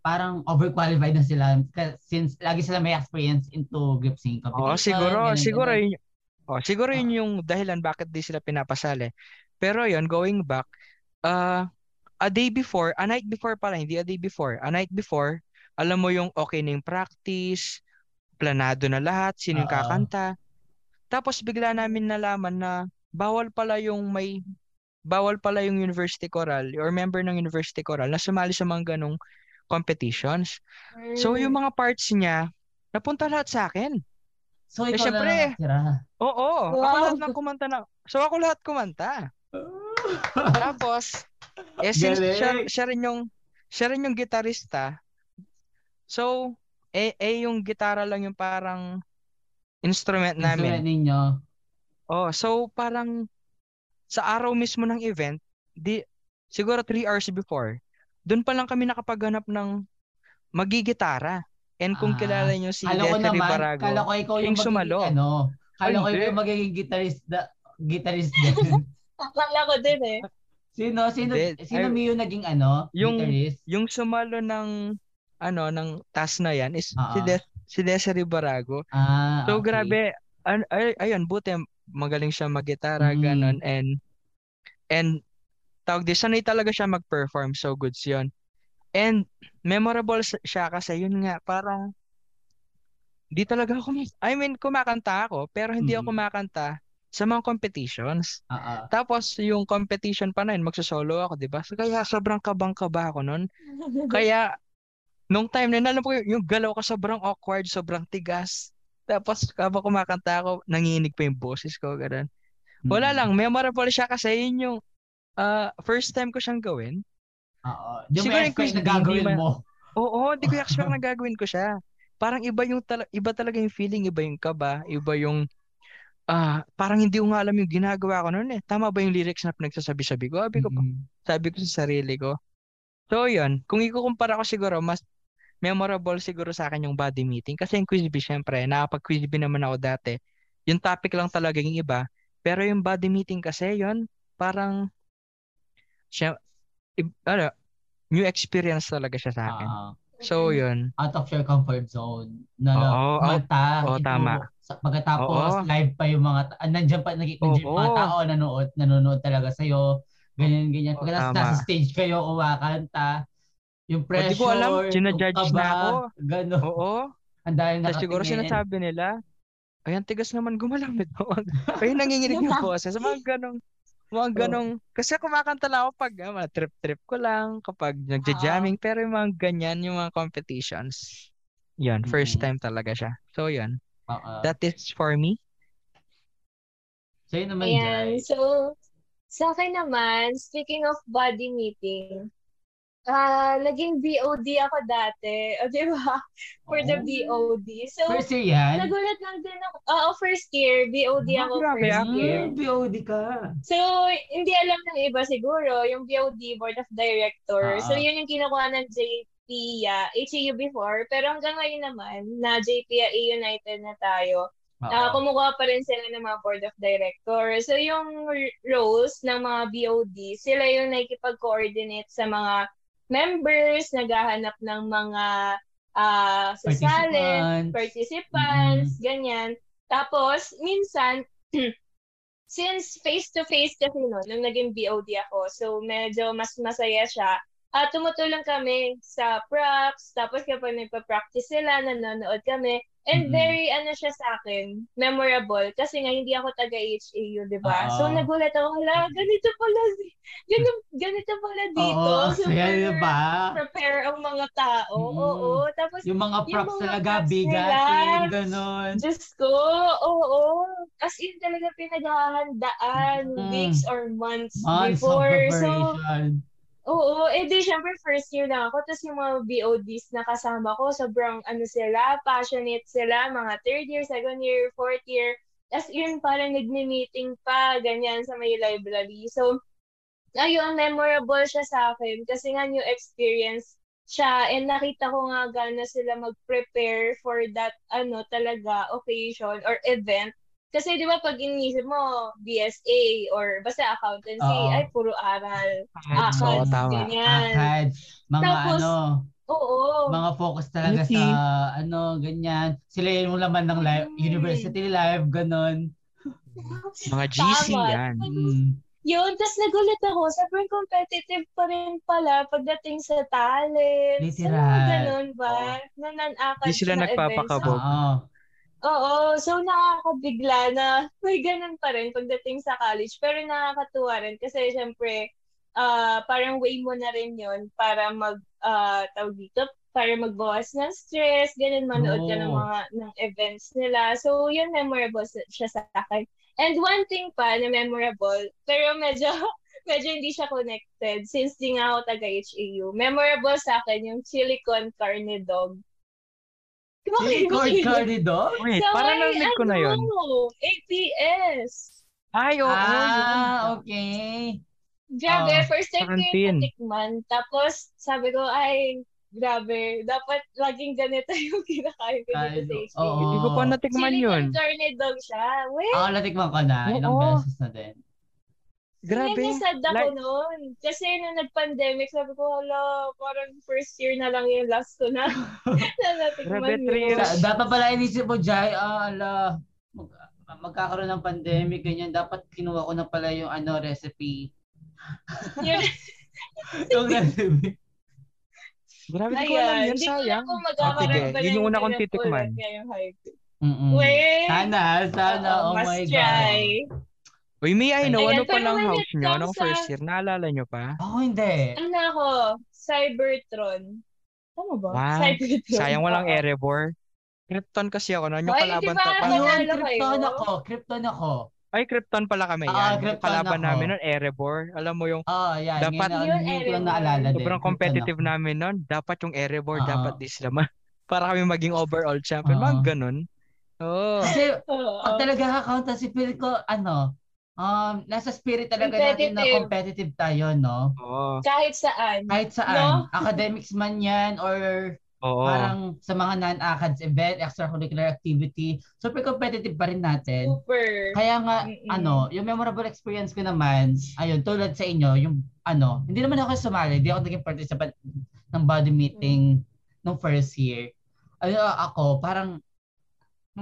Parang overqualified na sila since lagi sila may experience into group singing Oo, competition. siguro, ganun, siguro ganun. yun, oh, siguro yun yung dahilan bakit di sila pinapasali. Pero yun, going back, uh, a day before, a night before pala, hindi a day before, a night before, alam mo yung okay na yung practice, planado na lahat, sino yung kakanta. Tapos bigla namin nalaman na bawal pala yung may bawal pala yung university choral or member ng university choral na sumali sa mga ganong competitions. So Mm. yung mga parts niya, napunta lahat sa akin. So Eh, ikaw syempre, na natira. Oo, ako Wow. lahat ng kumanta na. So ako lahat kumanta. Tapos, eh since siya, Galing. siya rin yung siya rin yung gitarista. So, eh, eh yung gitara lang yung parang instrument Instrument namin. ninyo. Oh, so parang sa araw mismo ng event, di siguro 3 hours before, doon pa lang kami nakapaghanap ng magigitara. And kung Ah, kilala niyo si Kala naman, Barago, kala ko ikaw yung sumalo. ano, kala ko ikaw magiging guitarist, da, guitarist din. Akala ko din eh. sino, sino, Hindi. sino Ay, Mio naging ano, yung- guitarist? yung sumalo ng ano ng task na yan is si Oo. Des si Desiree Barago. Ah, So okay. grabe, an, ay, ayun, buti magaling siya maggitara Mm. ganon and and tawag di, sanay talaga siya mag-perform. So, goods yun. And, memorable siya kasi yun nga, parang, di talaga ako, I mean, kumakanta ako, pero hindi mm-hmm. ako kumakanta sa mga competitions. Uh-uh. Tapos, yung competition pa na yun, magsosolo ako, di ba? So, kaya sobrang kabang-kaba ako nun. kaya, nung time na yun, alam ko, yung galaw ko sobrang awkward, sobrang tigas. Tapos, habang kumakanta ako, nanginig pa yung boses ko, ganun. Wala mm-hmm. lang, memorable siya kasi yun yung uh, first time ko siyang gawin. Oo. Siguro yung quiz na gagawin mo. Oo, hindi ko expect na gagawin ko siya. Parang iba yung tala- iba talaga yung feeling, iba yung kaba, iba yung ah uh, parang hindi ko nga alam yung ginagawa ko noon eh. Tama ba yung lyrics na pinagsasabi-sabi ko? Sabi ko, mm-hmm. sabi ko sa sarili ko. So, yun. Kung ikukumpara ko siguro, mas memorable siguro sa akin yung body meeting. Kasi yung quiz bee, syempre, nakapag-quiz bee naman ako dati. Yung topic lang talaga yung iba. Pero yung body meeting kasi, yun, parang siya, ano, new experience talaga siya sa akin. Uh, so, yun. Out of your comfort zone. Na, Oo, mata, oh, tama. Sa, pagkatapos, Oo. live pa yung mga, uh, nandiyan pa, nandiyan Oo. mga tao nanonood, nanonood talaga sa'yo. Ganyan, ganyan. Pagkatapos nasa stage kayo, kumakanta. Yung pressure, Hindi ko alam, sinajudge na ako. Gano'n. Oo. Ang dahil nakatingin. siguro sinasabi nila, ayan, tigas naman gumalang nito. Ayun, nanginginig yung boses. Mga ganong, mga ganong, oh. kasi kumakanta lang ako pag uh, mga trip-trip ko lang, kapag nagja-jamming, uh-huh. pero yung mga ganyan, yung mga competitions, yun, first mm-hmm. time talaga siya. So, yun. Uh-uh. That is for me. Sa'yo naman, Ayan, Jai. so, sa akin naman, speaking of body meeting, Ah, naging BOD ako dati. O, di ba? For the oh. BOD. So, first year yan? Nagulat lang din ako. Oo, first year. BOD oh, ako grabe, first year. Hmm, BOD ka. So, hindi alam ng iba siguro, yung BOD, Board of Directors. Uh-huh. So, yun yung kinukuha ng JP ya, HAU before. Pero hanggang ngayon naman, na JP United na tayo. Uh-huh. Uh, kumukuha pa rin sila ng mga board of directors. So, yung roles ng mga BOD, sila yung nakikipag-coordinate sa mga members, naghahanap ng mga uh, sasali, participants, mm-hmm. ganyan. Tapos, minsan, since face-to-face kasi no, nung naging BOD ako, so medyo mas masaya siya, uh, tumutulong kami sa props, tapos kapag nagpa-practice sila, nanonood kami, And mm-hmm. very, ano siya sa akin, memorable. Kasi nga, hindi ako taga-HAU, di ba? Uh-huh. So, nagulat ako, hala, ganito pala, ganito, ganito pala dito. Oo, so, kaya ba? Prepare ang mga tao. Mm. Oo, tapos, yung mga props yung mga talaga, bigatin, ganon. Diyos ko, oo. As in, talaga pinaghahandaan, mm. weeks or months, months before. So, Oo, eh di syempre first year na ako. Tapos yung mga BODs na kasama ko, sobrang ano sila, passionate sila, mga third year, second year, fourth year. Tapos yun parang nagme-meeting pa, ganyan sa may library. So, ayun, memorable siya sa akin kasi nga new experience siya and nakita ko nga gana sila mag-prepare for that ano talaga occasion or event kasi di ba pag inisip mo, BSA or basta accountancy, Oo. ay puro aral. Oo, tama. ganyan. ACADS, mga Tapos, ano, Oo. mga focus talaga sa ano, ganyan. Sila yung laman ng live, Mm. university live, ganon. Mga GC Tama. yan. Mm. Yun, tapos nagulat ako, sobrang competitive pa rin pala pagdating sa talent. Literal. Sa ganun ba? Na nan-akad Di sila na nagpapakabog. Oo. Oo, so nakakabigla na may ganun pa rin pagdating sa college. Pero nakakatuwa rin kasi syempre, uh, parang way mo na rin yon para mag, uh, tawag dito, para magbawas ng stress, ganun, manood ka ng mga ng events nila. So, yun, memorable siya sa akin. And one thing pa na memorable, pero medyo medyo hindi siya connected since di nga ako taga-HAU. Memorable sa akin yung chili con carne dog Record carne dog? Wait, so, parang narinig ko na yun. Ano, APS. Ay, oo. Ah, okay. Grabe, uh, first time ko yung natikman. Tapos, sabi ko, ay, grabe, dapat laging ganito yung kinakain ko dito sa HB. Oo. Hindi ko pa natikman yun. Chili carne dog siya. Wait. Oo, natikman ko na. Ilang beses na din. Grabe. Medyo sad ako like, noon. Kasi nung nag-pandemic, sabi ko, hala, parang first year na lang yung last ko na. na natikman yun. Dapat pala inisip mo, Jai, ah, ala, mag, magkakaroon ng pandemic, ganyan. Dapat kinuha ko na pala yung ano recipe. Yun. yung recipe. Grabe, di ko alam Ayan, yan. hindi ko alam Sayang. kung Ah, magkakaroon sige. ba Yun yung ng una kong titikman. ngayong hype. Mm-mm. Wait. Sana, sana. Oo, oh must my try. Uy, may I know, Ayan, ano pa lang house nyo? Anong sa- first year? Naalala nyo pa? Ako hindi. Ano ako? Cybertron. Tama ba? Wow. Cybertron. Sayang walang Oo. Erebor. Krypton kasi ako noon. Yung Ay, kalaban di ba? ta- Ano Ayun, Krypton ako. Krypton ako. Ay, Krypton pala kami Ah, yan. yung Krypton kalaban ako. namin noon, Erebor. Alam mo yung Oh, yan. Dapat- Yun, lang Erebor. naalala din. sobrang competitive ako. namin noon. Dapat yung Erebor, Oo. dapat this naman. Para kami maging overall champion. Oo. Mga ganun. Oo. Kasi, Oo. pag talaga accountancy, feel ko, ano, um, nasa spirit talaga natin na Competitive. tayo, no? Oo. Kahit saan. Kahit saan. Academics man yan or Oo. parang sa mga non-acads event, extracurricular activity, super competitive pa rin natin. Super. Kaya nga, Mm-mm. ano, yung memorable experience ko naman, ayun, tulad sa inyo, yung, ano, hindi naman ako sumali, hindi ako naging participant ng body meeting nung first year. Ano, ako, parang,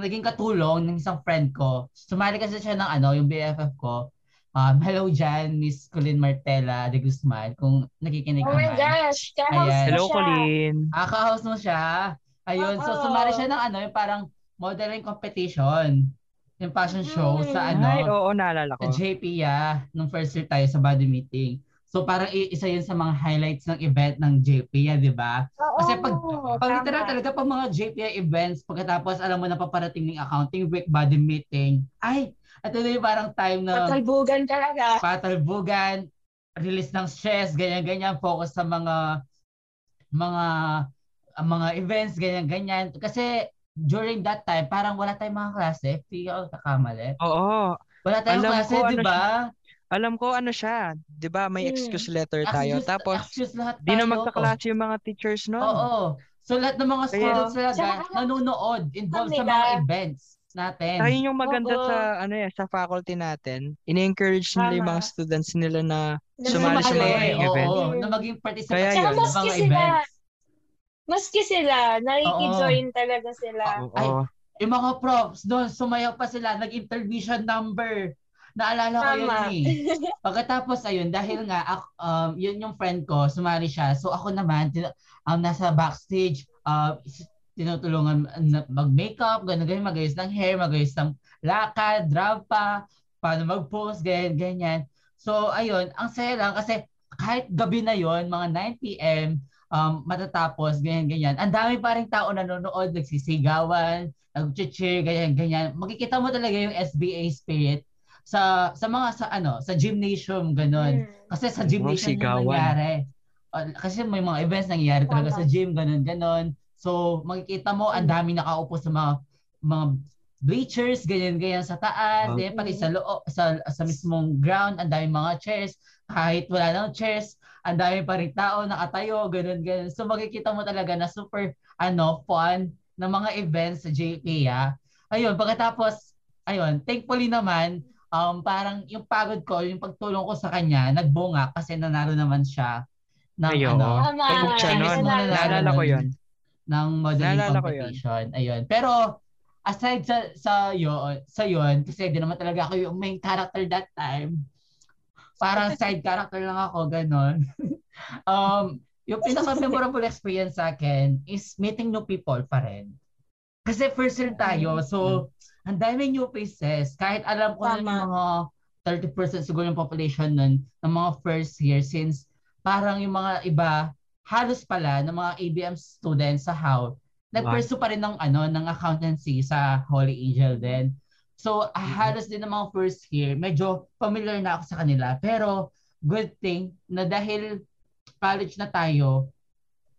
naging katulong ng isang friend ko. Sumali kasi siya ng, ano, yung BFF ko. Um, hello dyan, Miss Colleen Martela de Guzman, kung nakikinig Oh ka my man. gosh. Kahouse Ayan. Hello, siya. Colleen. Ah, ka-house mo siya. Ayun, so Oo. sumali siya ng ano, yung parang modeling competition. Yung fashion show Mm. sa ano, Ay, oo, naalala sa ko. JP ya, nung first year tayo sa body meeting. So parang isa yun sa mga highlights ng event ng JP ya, di ba? Kasi pag- Pag literal talaga pag mga JPI events, pagkatapos alam mo na paparating ng accounting week, body meeting, ay, ito na yung parang time na Patalbugan talaga. patalbugan, release ng stress, ganyan-ganyan, focus sa mga mga ang mga events, ganyan-ganyan. Kasi during that time, parang wala tayong mga klase. Hindi ako kakamali. Oo. Wala tayong Alam klase, di ano ba? Alam ko ano siya. 'Di ba May Hmm. excuse letter tayo. Excuse- Tapos, excuse lahat di na tayo. magkaklase yung mga teachers noon. Oo. So lahat ng mga Kaya- students talaga Tsaka, nanonood, involved sa mga events natin. Ayun yung maganda Oo. sa ano eh, sa faculty natin. Ini-encourage nila yung mga students nila na Na sumali sa mga sumali. event. Oo, na maging participant Kaya sa mga Maski sila, events. maski sila, nakikijoin talaga sila. Oo. Ay, Yung mga profs doon, sumayaw pa sila, nag-intermission number. Naalala ko yun eh. Pagkatapos ayun, dahil nga ak- um, yun yung friend ko, sumali siya. So ako naman, tin- um, nasa backstage, uh, tinutulungan mag-makeup, ganun, ganyan, magayos ng hair, magayos ng lakad, drapa, paano mag-post, ganyan, ganyan. So ayun, ang saya lang kasi kahit gabi na yon mga 9 p.m., um, matatapos, ganyan, ganyan. Ang dami pa rin tao nanonood, nagsisigawan, nag-cheer, ganyan, ganyan. Makikita mo talaga yung SBA spirit sa sa mga sa ano, sa gymnasium ganun. Mm. Kasi sa gymnasium yung sigawan. nangyari. Uh, kasi may mga events nangyayari talaga Tama. sa gym, ganun, ganun. So, makikita mo, ang dami nakaupo sa mga mga bleachers, ganyan, ganyan sa taas, Ah. ganyan, pati sa loob, sa, sa mismong ground, ang dami mga chairs, kahit wala nang chairs, ang dami pa rin tao nakatayo, ganun, ganun. So, makikita mo talaga na super, ano, fun ng mga events sa JP, ah. Ayun, pagkatapos, ayun, thankfully naman, um, parang yung pagod ko, yung pagtulong ko sa kanya, nagbunga kasi nanalo naman siya ng Ay, ano, Tama. Pagod siya Ay, nun. Naalala ko yun. ng modeling Naalala yun. competition. Ayun. Pero aside sa sa yun, sa yun, kasi di naman talaga ako yung main character that time. Parang side character lang ako, ganon. um, yung pinaka-memorable experience sa akin is meeting new people pa rin. Kasi first year tayo, so ang dami new faces. Kahit alam ko na Tama. yung mga 30% siguro yung population nun ng mga first year since parang yung mga iba halos pala ng mga ABM students sa HOW nag-pursue pa rin ng ano ng accountancy sa Holy Angel din. So halos din ng mga first year, medyo familiar na ako sa kanila. Pero good thing na dahil college na tayo,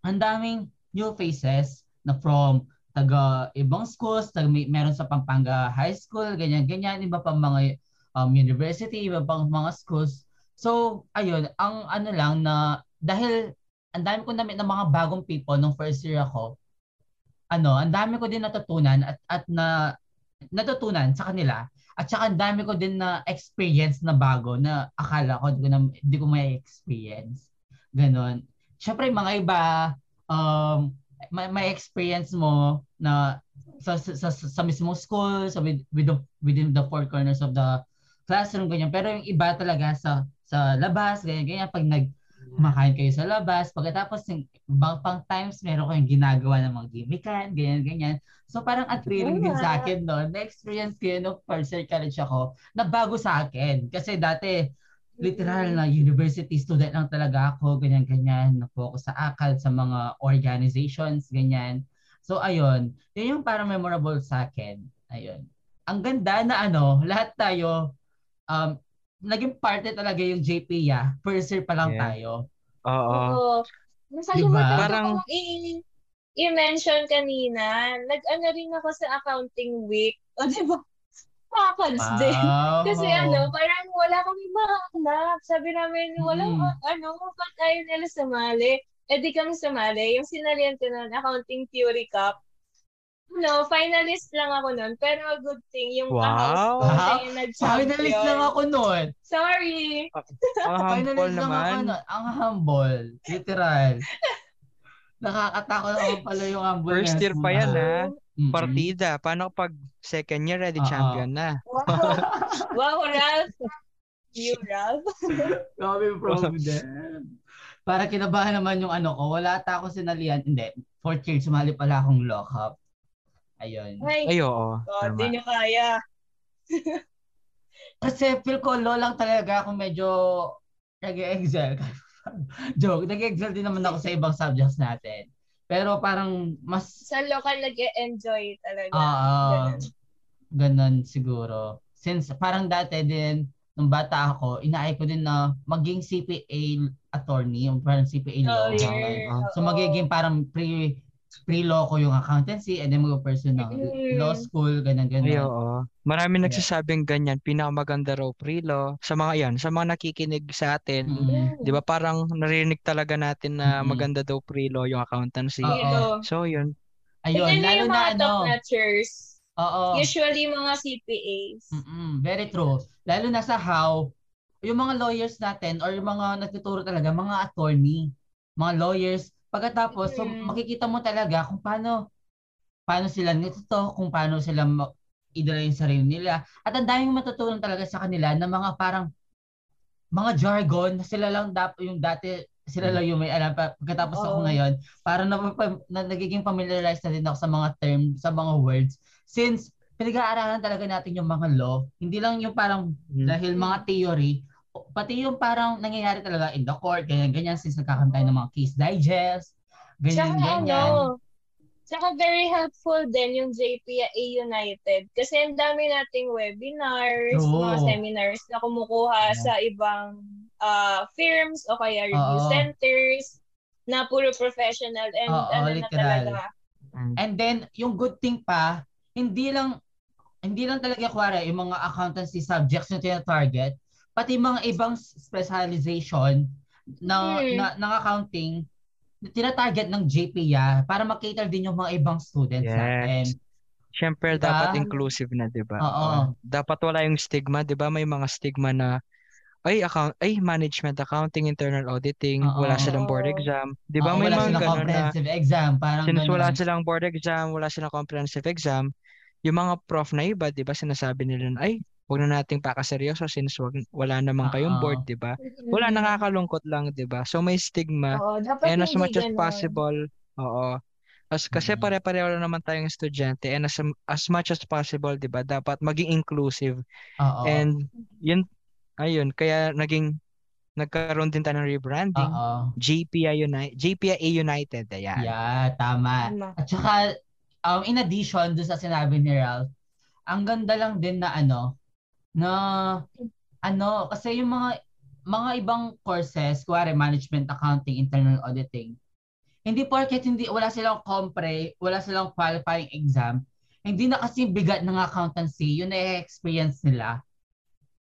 ang daming new faces na from taga ibang schools, taga, may, meron sa Pampanga High School, ganyan-ganyan, iba pang mga um, university, iba pang mga schools. So, ayun, ang ano lang na dahil ang dami ko na ng mga bagong people nung first year ako, ano, ang dami ko din natutunan at at na natutunan sa kanila. At saka ang dami ko din na experience na bago na akala ko di ko, na, di ko may experience. Ganon. Siyempre, mga iba, um, may, may experience mo na sa, sa, sa, sa mismong school, sa with, with the, within the four corners of the classroom, ganyan. Pero yung iba talaga sa sa labas, ganyan, ganyan. Pag nag, kumakain kayo sa labas, pagkatapos yung ibang pang times, meron kayong ginagawa ng mga gimmickan, ganyan, ganyan. So parang at thrilling din sa akin noon. Na-experience ko yun nung first year college ako, na bago sa akin. Kasi dati, literal na university student lang talaga ako, ganyan-ganyan. Na-focus sa akal, sa mga organizations, ganyan. So ayun, yun yung parang memorable sa akin. Ayun. Ang ganda na ano, lahat tayo, um, naging parte talaga yung JP ya. First year pa lang Yeah. tayo. Oo. Oo. Nakalimutan Diba? Parang- i- i-mention kanina. Nag-ano rin ako sa accounting week. O diba? Package din. Wow. Kasi ano, parang wala kami mahanap. Sabi namin, wala, Mm. ano, ba't ayaw nila sumali? Eh di kami sumali. Yung sinalihan ko nun, Accounting Theory Cup. No, finalist lang ako nun. Pero good thing, yung Wow. ka-house ko, Wow. siya yung nag-champion. Finalist lang ako noon. Sorry. Ang humble Finalist lang ako naman. nun. Ang humble. Literal. Nakakatakot naman pala yung humble. First year pa yan, ha? Mm-mm. Partida. Paano kapag second year, ready Oo. champion na? Wow. wow, Ralph. You, Ralph. Grabe yung problem. Para kinabahan naman yung ano ko. Wala ata ako sinalian. Hindi. Fourth year, sumali pala akong lock-up. Ayun. Ay, Ay, oo. God, Tama. di nyo kaya. Kasi feel ko low lang talaga ako medyo nag-excel. Joke, nag-excel din naman ako sa ibang subjects natin. Pero parang mas Sa local nag-enjoy talaga. Oo. Ganun. Ganon siguro. Since parang dati din, nung bata ako, inaay ko din na maging CPA attorney, yung parang CPA law. Lawyer. Oo. So magiging parang pre pre-law ko yung accountancy and then mag-pursue ng Mm. law school, ganun, Ay, oo. Marami Yeah. nagsasabing ganyan. Pinakamaganda raw pre-law. Sa mga yan, sa mga nakikinig sa atin, Mm. di ba parang narinig talaga natin na Mm. maganda daw pre-law yung accountancy. Oo. So, yun. Ayun, niyo lalo yung na mga ano. top notchers. Oo. Usually mga CPAs. Mm-mm, very true. Lalo na sa how, yung mga lawyers natin or yung mga nagtuturo talaga, mga attorney, mga lawyers, pagkatapos, so, Mm. makikita mo talaga kung paano, paano sila nito, kung paano sila idala yung sarili nila. At ang daming matutunan talaga sa kanila na mga parang, mga jargon, na sila lang dap, yung dati, sila lang yung may alam. Pa- Pagkatapos ako Oo. ngayon, parang na, na, nagiging familiarized na din ako sa mga term, sa mga words. Since, pinag-aaralan talaga natin yung mga law, hindi lang yung parang Mm. dahil mga theory, pati yung parang nangyayari talaga in the court, ganyan-ganyan, since nagkakantay ng mga case digest, ganyan-ganyan. ano, tsaka very helpful din yung JPA United. Kasi ang dami nating webinars, True. mga seminars na kumukuha Yeah. sa ibang ah, firms o kaya review Oo. centers na puro professional and Oo, ano na literal. talaga. Mm. And then, yung good thing pa, hindi lang, hindi lang talaga kuwari yung mga accountancy subjects na tina-target, pati mga ibang specialization na, Hmm. na, ng accounting, tina-target ng JPA para makater din yung mga ibang students Yes. natin. Siyempre, Diba? dapat inclusive na, di ba? Oo. Dapat wala yung stigma, di ba? May mga stigma na, ay, account, ay, management, accounting, internal auditing, Oo. wala silang board exam. Di ba? May wala mga silang ganun na, comprehensive exam. Parang since wala ganun. silang board exam, wala silang comprehensive exam, yung mga prof na iba, di ba, sinasabi nila na, ay, huwag na nating pakaseryoso since wag, wala naman kayong board, di ba? Wala, nakakalungkot lang, di ba? So, may stigma. Oo, And as much as ganun. possible, oo. As, kasi Mhm. pare-pareho lang naman tayong estudyante and as, as much as possible, di ba, dapat maging inclusive. Oo. And yun, ayun, kaya naging, nagkaroon din tayo ng rebranding. Oo. JPA United, JPA United, ayan. Yeah, tama. Tama. At saka, um, in addition do sa sinabi ni Ralph, ang ganda lang din na ano, na ano, kasi yung mga mga ibang courses, kuwari management, accounting, internal auditing, hindi porket hindi wala silang compre, wala silang qualifying exam, hindi na kasi bigat ng accountancy, yun na experience nila.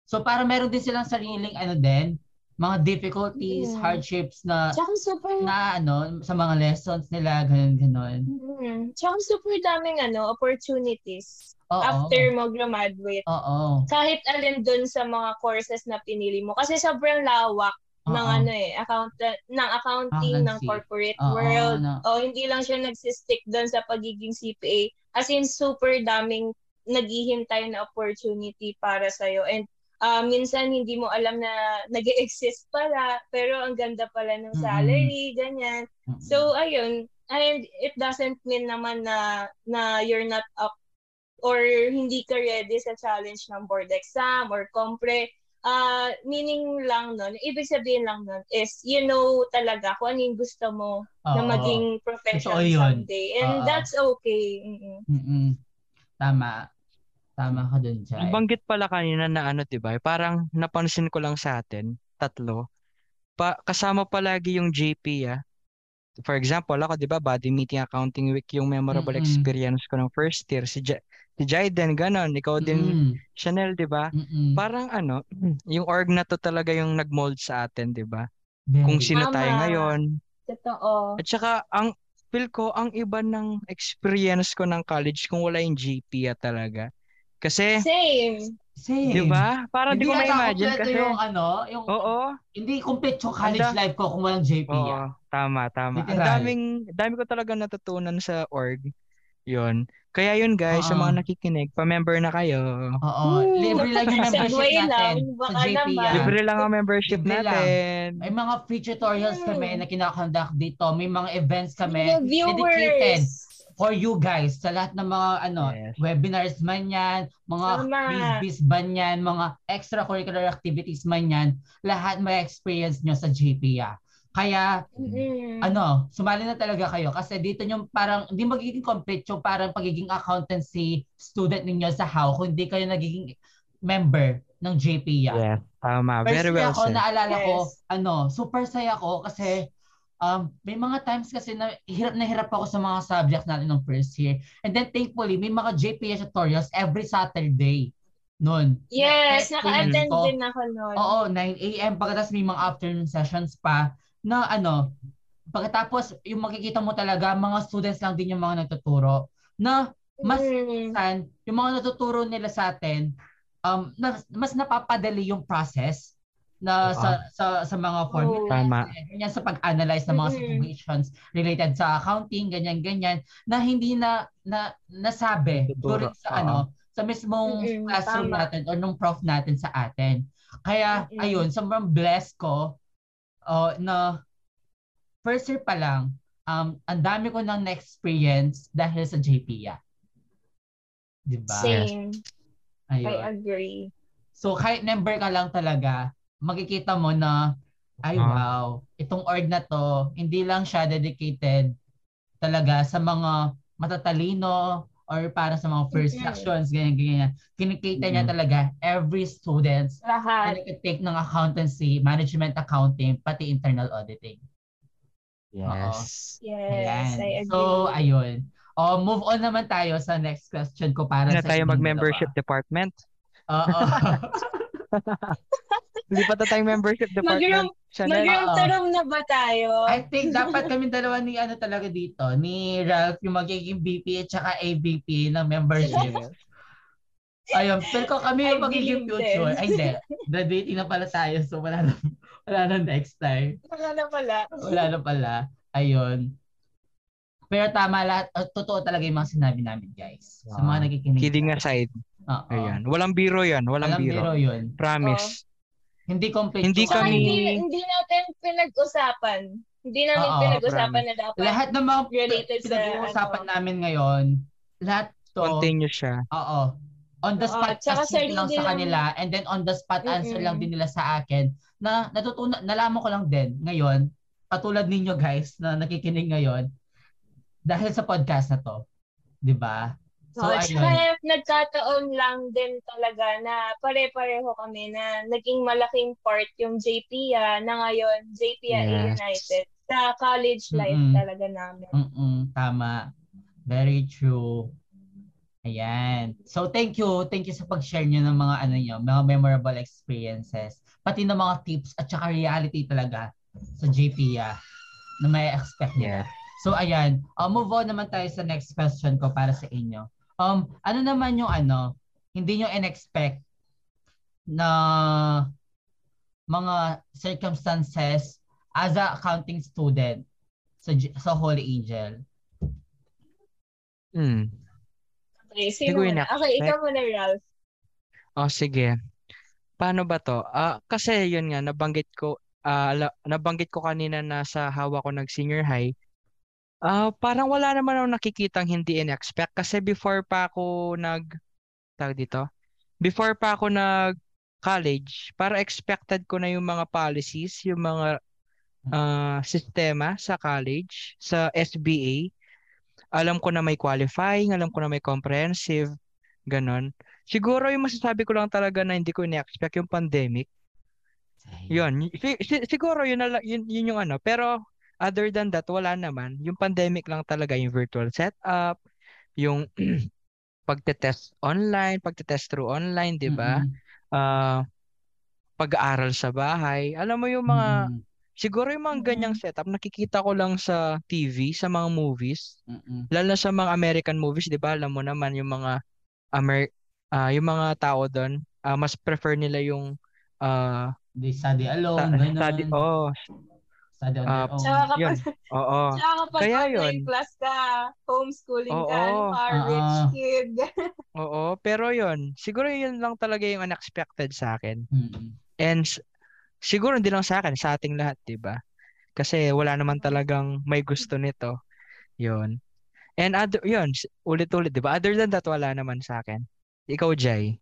So para meron din silang sariling ano din, mga difficulties, Mm. hardships na Tsaka super, na ano sa mga lessons nila ganun ganun. mm, tsaka super daming ano, opportunities Oo. after mo graduate. Oo. Kahit alin dun sa mga courses na pinili mo. Kasi sobrang lawak ng Oo. ano eh, account, ng accounting, ng corporate Oo, world. na- O hindi lang siya nagsistick dun sa pagiging CPA. As in, super daming naghihintay na opportunity para sa'yo. And uh, minsan hindi mo alam na nag exist pala, pero ang ganda pala ng salary, mm-hmm. ganyan. Mm-hmm. So, ayun, and it doesn't mean naman na na you're not up or hindi ka ready sa challenge ng board exam or compre. Uh, meaning lang nun, ibig sabihin lang nun is you know talaga kung ano yung gusto mo Oo. na maging professional someday. And Oo. that's okay. Mm-mm. Mm-mm. Tama. Tama ka dun, Jai. Banggit pala kanina na ano, 'di ba? Parang napansin ko lang sa atin, tatlo. Pa kasama palagi yung JP ah. For example, ako 'di ba, body meeting accounting week yung memorable Mm-mm. experience ko ng first year si J- si Jaiden ganon, ikaw din Mm-mm. Chanel 'di ba? Parang ano, yung org na to talaga yung nagmold sa atin, 'di ba? Kung sino Mama. tayo ngayon. Totoo. At saka ang feel ko ang iba ng experience ko ng college kung wala yung GP talaga. Kasi Same. Same. 'Di ba? Para hindi ko ma-imagine kasi yung ano, yung Oo. Hindi complete yung college Anda, life ko kung walang JP. Oo, ah. tama, tama. Literal. Ang daming dami ko talaga natutunan sa org. 'Yon. Kaya yun guys, uh-huh. sa mga nakikinig, pa-member na kayo. Oo. Libre lang yung membership natin lang, sa JP. Yan. Libre lang ang membership Libre natin. Lang. May mga free tutorials kami na kinakonduct dito. May mga events kami dedicated for you guys sa lahat ng mga ano yes. webinars man yan, mga quiz man yan, mga extracurricular activities man yan, lahat may experience nyo sa GPA. Kaya mm-hmm. ano, sumali na talaga kayo kasi dito yung parang hindi magiging complete yung parang pagiging accountancy student ninyo sa how kung hindi kayo nagiging member ng JPA. Yes, tama. Very well ako, said. naalala yes. ko, ano, super saya ko kasi um, may mga times kasi na hirap na hirap ako sa mga subjects natin ng first year. And then thankfully, may mga JPS tutorials every Saturday noon. Yes, naka-attend din ako noon. Oo, 9 a.m. Pagkatapos may mga afternoon sessions pa na ano, pagkatapos yung makikita mo talaga, mga students lang din yung mga nagtuturo na mas mm. yung mga natuturo nila sa atin, um, na, mas napapadali yung process na diba? sa sa sa mga formula Tama. ganyan sa pag-analyze ng mga situations related sa accounting ganyan ganyan na hindi na na nasabi during sa uh-huh. ano sa mismong mm-hmm. classroom Tama. natin or nung prof natin sa atin kaya mm-hmm. ayun sobrang blessed ko uh, na first year pa lang um ang dami ko nang na-experience dahil sa JPIA di ba same ayun. I agree so kahit member ka lang talaga makikita mo na ay uh wow, itong org na to, hindi lang siya dedicated talaga sa mga matatalino or para sa mga first mm-hmm. actions, ganyan, ganyan. Kinikita mm-hmm. niya talaga every students Lahat. na take ng accountancy, management accounting, pati internal auditing. Yes. Oo. Yes, Ayan. I agree. So, ayun. Oh, move on naman tayo sa next question ko para na sa tayo mag-membership department. Oo. Hindi pa tayong membership department. Mag-room to room na ba tayo? I think dapat kami dalawa ni ano talaga dito, ni Ralph yung magiging VP at saka AVP ng membership. Ayun, pero ko kami yung magiging future. Ay, hindi. Graduating na pala tayo, so wala na, wala na next time. Wala na pala. Wala na pala. Ayun. Pero tama lahat, uh, totoo talaga yung mga sinabi namin, guys. Wow. Sa mga nakikinig. Kidding aside. Uh-oh. Ayan. Walang biro yan. Walang, Walang biro. biro yun. Promise. Hindi complete. Hindi kami hindi, hindi natin pinag-usapan. Hindi namin Oo, pinag-usapan promise. na dapat. Lahat ng mga related pinag-uusapan ano. namin ngayon, lahat to continue siya. Oo. On the spot uh, assessment lang sa kanila and then on the spot mm-hmm. answer lang din nila sa akin na natutunan nalaman ko lang din ngayon katulad ninyo guys na nakikinig ngayon dahil sa podcast na to. 'Di ba? So, oh, ayun. nagkataon lang din talaga na pare-pareho kami na naging malaking part yung JPIA na ngayon JPIA yes. United sa college life Mm-mm. talaga namin. Mm-mm, tama. Very true. Ayan. So thank you. Thank you sa pag-share niyo ng mga ano niyo, mga memorable experiences. Pati ng mga tips at saka reality talaga sa JPIA na may expect niya. Yes. So ayan, uh, move on naman tayo sa next question ko para sa inyo. Um, ano naman yung ano, hindi nyo in-expect na mga circumstances as a accounting student sa sa Holy Angel? Hmm. Okay, sino na? Okay, ikaw muna, Ralph. Oh, sige. paano ba to? Ah, kasi yun nga nabanggit ko ah la- nabanggit ko kanina na sa hawa ko nag senior high. Ah, parang wala naman akong nakikitang hindi in-expect kasi before pa ako nag tawag dito. Before pa ako nag college, para expected ko na yung mga policies, yung mga ah, sistema sa college, sa SBA. Alam ko na may qualifying, alam ko na may comprehensive, ganon. Siguro yung masasabi ko lang talaga na hindi ko in-expect yung pandemic. Yun, si- si- siguro yun, na, yun, yun yung ano. Pero other than that, wala naman. Yung pandemic lang talaga, yung virtual setup, yung pagte-test online, pagte-test through online, di ba? Mm-mm. Ah, pag-aaral sa bahay. Alam mo yung mga, Mm-mm. siguro yung mga ganyang setup, nakikita ko lang sa TV, sa mga movies. Mm-mm. Lalo sa mga American movies, 'di ba? Alam mo naman yung mga Amer ah, yung mga tao doon, ah, mas prefer nila yung ah They study alone, sa- ganun. study oh, Study on Ah, own. Tsaka kapag, yun. Oo. tsaka kapag Kaya online yun. class ka, homeschooling ka, Oo. ka, rich Oo. kid. Oo, pero yun, siguro yun lang talaga yung unexpected sa akin. Mm-mm. And siguro hindi lang sa akin, sa ating lahat, 'di ba? Kasi wala naman talagang may gusto nito. Yun. And other, yun, ulit-ulit, 'di ba? Other than that, wala naman sa akin. Ikaw, Jai.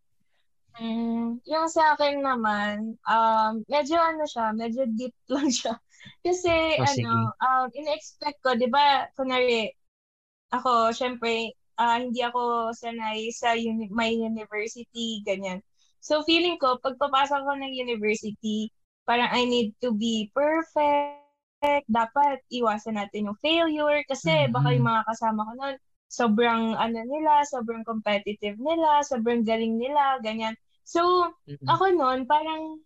Mm, yung sa akin naman, um, medyo ano siya, medyo deep lang siya. Kasi O, ano, sige. um, in-expect ko, di ba, kunwari, ako, syempre, ah, hindi ako sanay sa uni- my university, ganyan. So, feeling ko, pag papasok ko ng university, parang I need to be perfect. Dapat iwasan natin yung failure kasi baka Mhm. yung mga kasama ko nun, sobrang ano nila, sobrang competitive nila, sobrang galing nila, ganyan. So, Mm-mm. ako noon, parang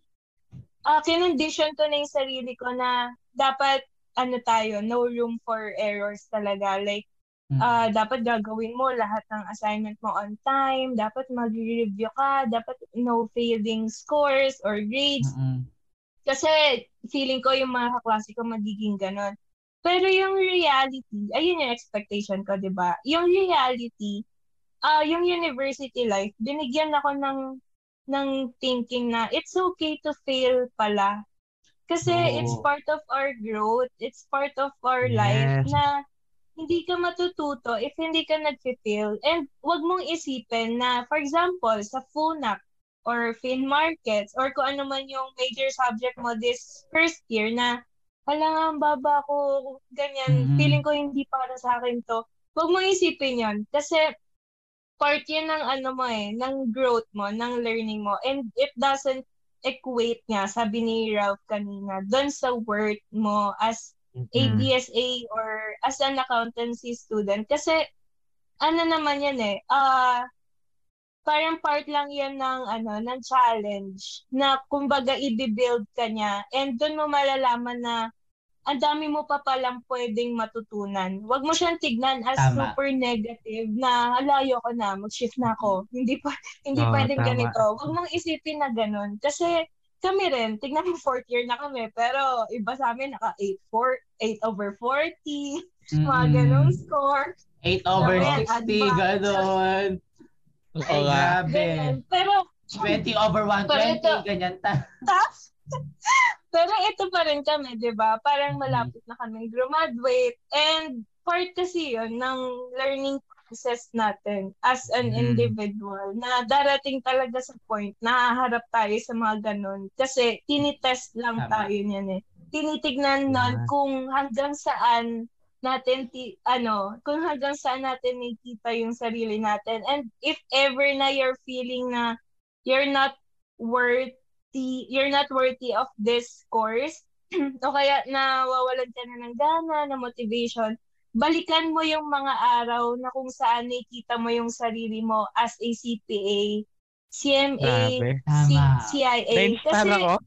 uh, kinondition ko na yung sarili ko na dapat ano tayo, no room for errors talaga. Like, Mm. ah dapat gagawin mo lahat ng assignment mo on time, dapat mag-review ka, dapat no failing scores or grades. Mm-mm. Kasi feeling ko yung mga kaklase ko magiging ganon. Pero yung reality, ayun yung expectation ko, di ba? Yung reality, ah yung university life, binigyan ako ng ng thinking na it's okay to fail pala. Kasi Oo. it's part of our growth, it's part of our life Yes. na hindi ka matututo if hindi ka nag-fail. And wag mong isipin na, for example, sa FUNAC or fin markets or kung ano man yung major subject mo this first year na wala nga, ang baba ko, ganyan, Mhm. feeling ko hindi para sa akin to. Huwag mong isipin yon Kasi part yun ng ano mo eh, ng growth mo, ng learning mo. And it doesn't equate nga, sabi ni Ralph kanina, doon sa worth mo as Mm-mm. ABSA or as an accountancy student. Kasi, ano naman yan eh, ah parang part lang yan ng, ano, ng challenge na kumbaga i-build ka niya and doon mo malalaman na ang dami mo pa palang pwedeng matutunan. Huwag mo siyang tignan as Tama. super negative na alayo ko na, mag-shift na ako. Hindi pa hindi Oo, pwedeng tama. ganito. Huwag mong isipin na ganun. Kasi kami rin, tignan mo fourth year na kami, pero iba sa amin naka 8, 4, 8 over 40, mga Mm-mm. ganong score. 8 over Sabi, 60, advance. gano'n. Oo grabe. Pero 20 over 120, Pero ito- ganyan ta. Pero ito pa rin kami, di ba? Parang Mhm. malapit na kami graduate. And part kasi yun ng learning process natin as an Mhm. individual na darating talaga sa point na haharap tayo sa mga ganun. Kasi tinitest lang Tama. tayo niyan eh. Tinitignan nun kung hanggang saan natin ti- ano, kung hanggang saan natin nakikita yung sarili natin. And if ever na you're feeling na you're not worthy, you're not worthy of this course, o kaya nawawalan ka na ng gana, na motivation, balikan mo yung mga araw na kung saan nakikita mo yung sarili mo as a CPA, CMA. C- Tama. CIA. Na-inspire Kasi.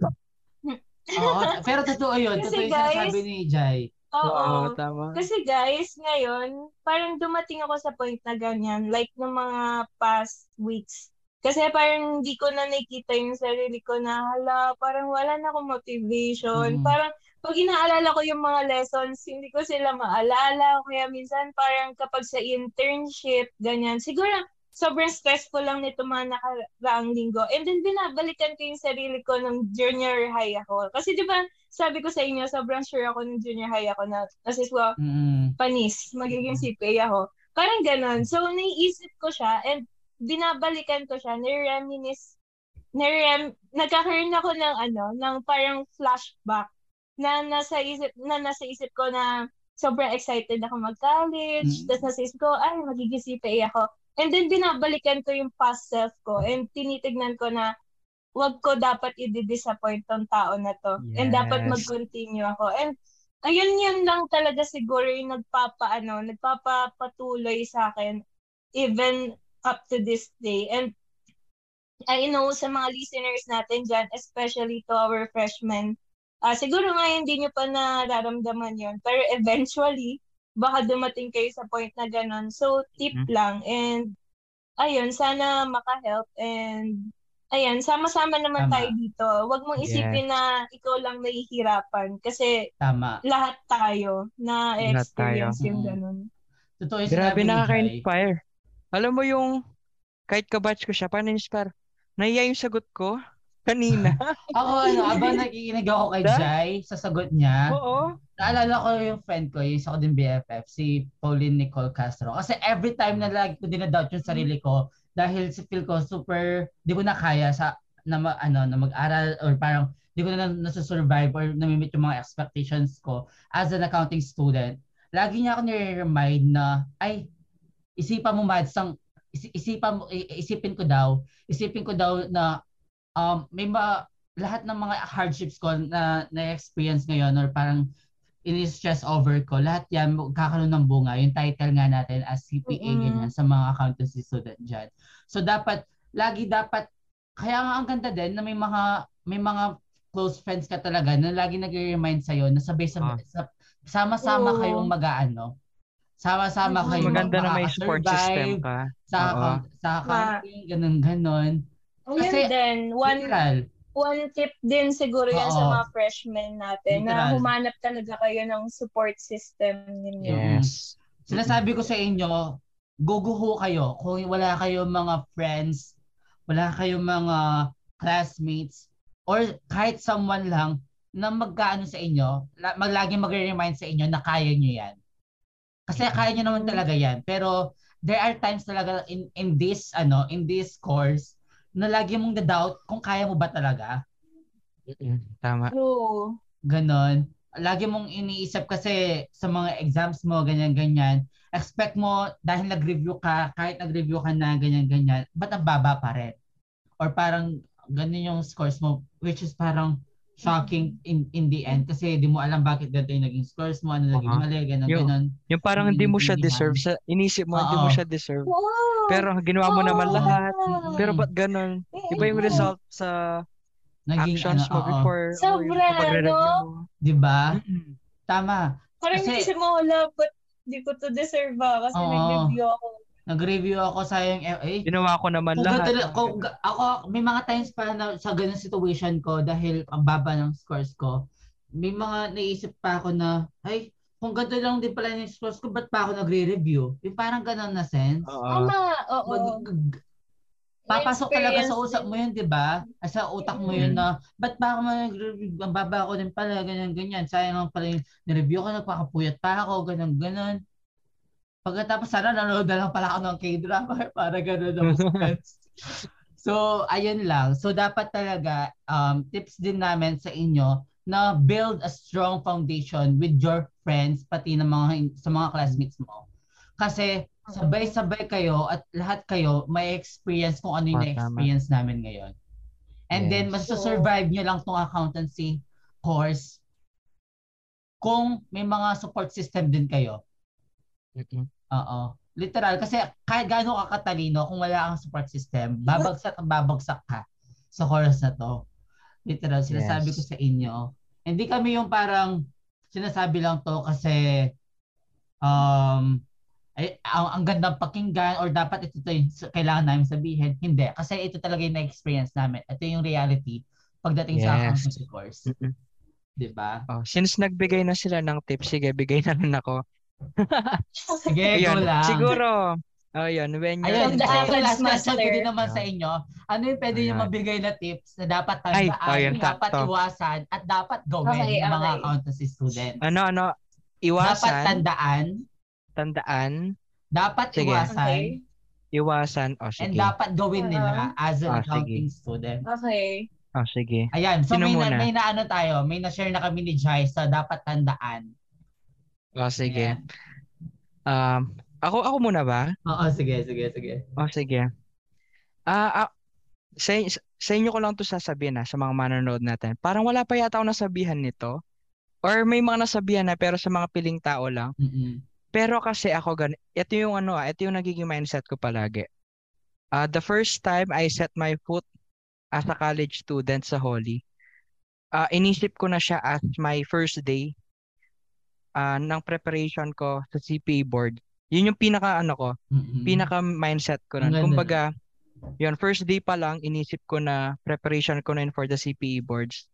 Oo, pero totoo yun. Kasi Totoo yung guys- sinasabi ni Jai. oo. Oo, tama. Kasi guys, ngayon, parang dumating ako sa point na ganyan, like ng mga past weeks. Kasi parang hindi ko na nakikita yung sarili ko na, hala, parang wala na akong motivation. Mm. Parang pag inaalala ko yung mga lessons, hindi ko sila maalala. Kaya minsan parang kapag sa internship, ganyan, siguro sobrang stressful lang nito mga nakaraang linggo. And then binabalikan ko yung sarili ko nung junior high ako. Kasi di ba, sabi ko sa inyo, sobrang sure ako nung junior high ako na kasi well, mm. panis, magiging CPA ako. Parang ganon. So, naiisip ko siya and binabalikan ko siya, nire-reminis, nire nagkakaroon ako ng ano, ng parang flashback na nasa isip, na nasa isip ko na sobrang excited ako mag-college. Mm. Tapos nasa isip ko, ay, magiging CPA ako. And then binabalikan ko yung past self ko and tinitignan ko na wag ko dapat i-disappoint tong tao na to. Yes. And dapat mag-continue ako. And ayun yun lang talaga siguro yung nagpapaano, nagpapatuloy sa akin even up to this day. And I know sa mga listeners natin dyan, especially to our freshmen, Uh, siguro nga hindi nyo pa nararamdaman yon Pero eventually, baka dumating kayo sa point na ganun. So, tip mm-hmm. lang. And, ayun, sana maka-help. And, ayan, sama-sama naman Tama. tayo dito. Huwag mong isipin yes. na ikaw lang nahihirapan. Kasi, Tama. lahat tayo na experience yung ganun. Totoo Grabe nakaka-inspire. Alam mo yung, kahit kabatch ko siya, paano inspire? Naiya yung sagot ko. Kanina. ako, ano, abang nakikinig ako kay Jai sa sagot niya. Oo. Naalala ko yung friend ko, yung isa ko din BFF, si Pauline Nicole Castro. Kasi every time na lagi ko dinadoubt yung sarili ko, dahil si feel ko super, di ko na kaya sa, na, ano, na mag-aral or parang di ko na nasusurvive or namimit yung mga expectations ko as an accounting student. Lagi niya ako nire-remind na, ay, isipan mo madsang, isipan mo, isipin ko daw, isipin ko daw na um, may ma, lahat ng mga hardships ko na na-experience ngayon or parang ini-stress over ko, lahat yan kakaroon ng bunga. Yung title nga natin as CPA mm-hmm. ganyan sa mga accountancy student dyan. So dapat, lagi dapat, kaya nga ang ganda din na may mga, may mga close friends ka talaga na lagi nag-remind sa'yo na sabay-sabay, ah. sama-sama oh. kayong mag-aano. Sama-sama kayong Maganda na may support system ka. Sa, account, sa accounting, ganun-ganon. Oh, Kasi, din. One, literal. one tip din siguro yan Oo. sa mga freshmen natin literal. na humanap talaga kayo ng support system ninyo. Yes. Sinasabi ko sa inyo, guguho kayo kung wala kayong mga friends, wala kayong mga classmates, or kahit someone lang na magkaano sa inyo, maglagi magre-remind sa inyo na kaya nyo yan. Kasi kaya nyo naman talaga yan. Pero there are times talaga in in this ano, in this course na lagi mong na-doubt kung kaya mo ba talaga. Tama. True. Ganon. Lagi mong iniisip kasi sa mga exams mo, ganyan-ganyan, expect mo dahil nag-review ka, kahit nag-review ka na ganyan-ganyan, ba't ang baba pa rin? Or parang ganun yung scores mo, which is parang shocking in in the end kasi di mo alam bakit ganito yung naging scores mo, ano naging uh-huh. mali, ganun, yung, ganun. Yung parang hindi mo siya deserve. Sa, inisip mo, hindi mo siya deserve. Pero ginawa mo naman lahat. Pero ba't ganun? Iba yung result sa naging, actions ano, mo before. Sobra, no? Di ba? Tama. Parang kasi, isip mo, wala, but di ko to deserve ba? Ah, kasi uh, nag-review ako Nag-review ako sa yung FA. Ginawa ko naman kung lahat. Gata, kung, ako, may mga times pa na sa ganung situation ko dahil ang baba ng scores ko, may mga naisip pa ako na, ay, kung ganito lang din pala yung scores ko, ba't pa ako nagre-review? Yung parang ganun na sense. Oo. Mag, papasok talaga sa usap mo yun, di ba? Sa utak mo yun na, ba't pa ako mag-review? Ang baba ko din pala, ganyan, ganyan. Sayang lang pala yung nireview ko, nagpakapuyat pa ako, ganyan, ganyan. Pagkatapos sana nanonood na lang pala ako ng K-drama para gano'n ang So, ayun lang. So, dapat talaga, um, tips din namin sa inyo na build a strong foundation with your friends, pati ng mga, sa mga classmates mo. Kasi, sabay-sabay kayo at lahat kayo may experience kung ano yung oh, na-experience namin ngayon. And yes. then, masusurvive nyo lang tong accountancy course kung may mga support system din kayo. Mm-hmm. Oo. Literal. Kasi kahit gaano ka katalino, kung wala kang support system, babagsak at babagsak ka sa course na to. Literal. Sinasabi yes. ko sa inyo. Hindi kami yung parang sinasabi lang to kasi um, ay, ang, ang gandang pakinggan or dapat ito to yung kailangan namin sabihin. Hindi. Kasi ito talaga yung na-experience namin. Ito yung reality pagdating yes. sa accountancy course. Mm-hmm. 'Di ba? Oh, since nagbigay na sila ng tips, sige, bigay na rin ako. Sige, Ayun, go lang. Siguro, Oh, yun. When you're Ayun, the so, average last master. din naman sa inyo. Ano yung pwede nyo mabigay na tips na dapat tandaan, ayun, dapat sakto. iwasan, at dapat gawin Okay, ng mga okay. accountancy students? Ano, ano, Dapat iwasan, tandaan, tandaan, dapat Sige. iwasan, Okay. iwasan. O, and sige. dapat gawin nila as an Ah, accounting student. Okay. O, sige. Ayan, so Sino may, na, muna? may naano tayo, may na-share na kami ni Jai sa dapat tandaan. O, sige. Ayan. Um, ako, ako muna ba? Oo, sige, sige, sige. O, sige. Ah, ah, sa, sa inyo ko lang to sasabihin na sa mga manonood natin. Parang wala pa yata ako nasabihan nito. Or may mga nasabihan na pero sa mga piling tao lang. Mm-mm. Pero kasi ako gan ito yung ano, ah, ito yung nagiging mindset ko palagi. Uh, the first time I set my foot as a college student sa Holy, uh, inisip ko na siya as my first day uh, ng preparation ko sa CPA board. Yun yung pinaka ano ko, Mm-mm. pinaka mindset ko nun. Kumbaga, yun, first day pa lang, inisip ko na preparation ko na yun for the CPE boards.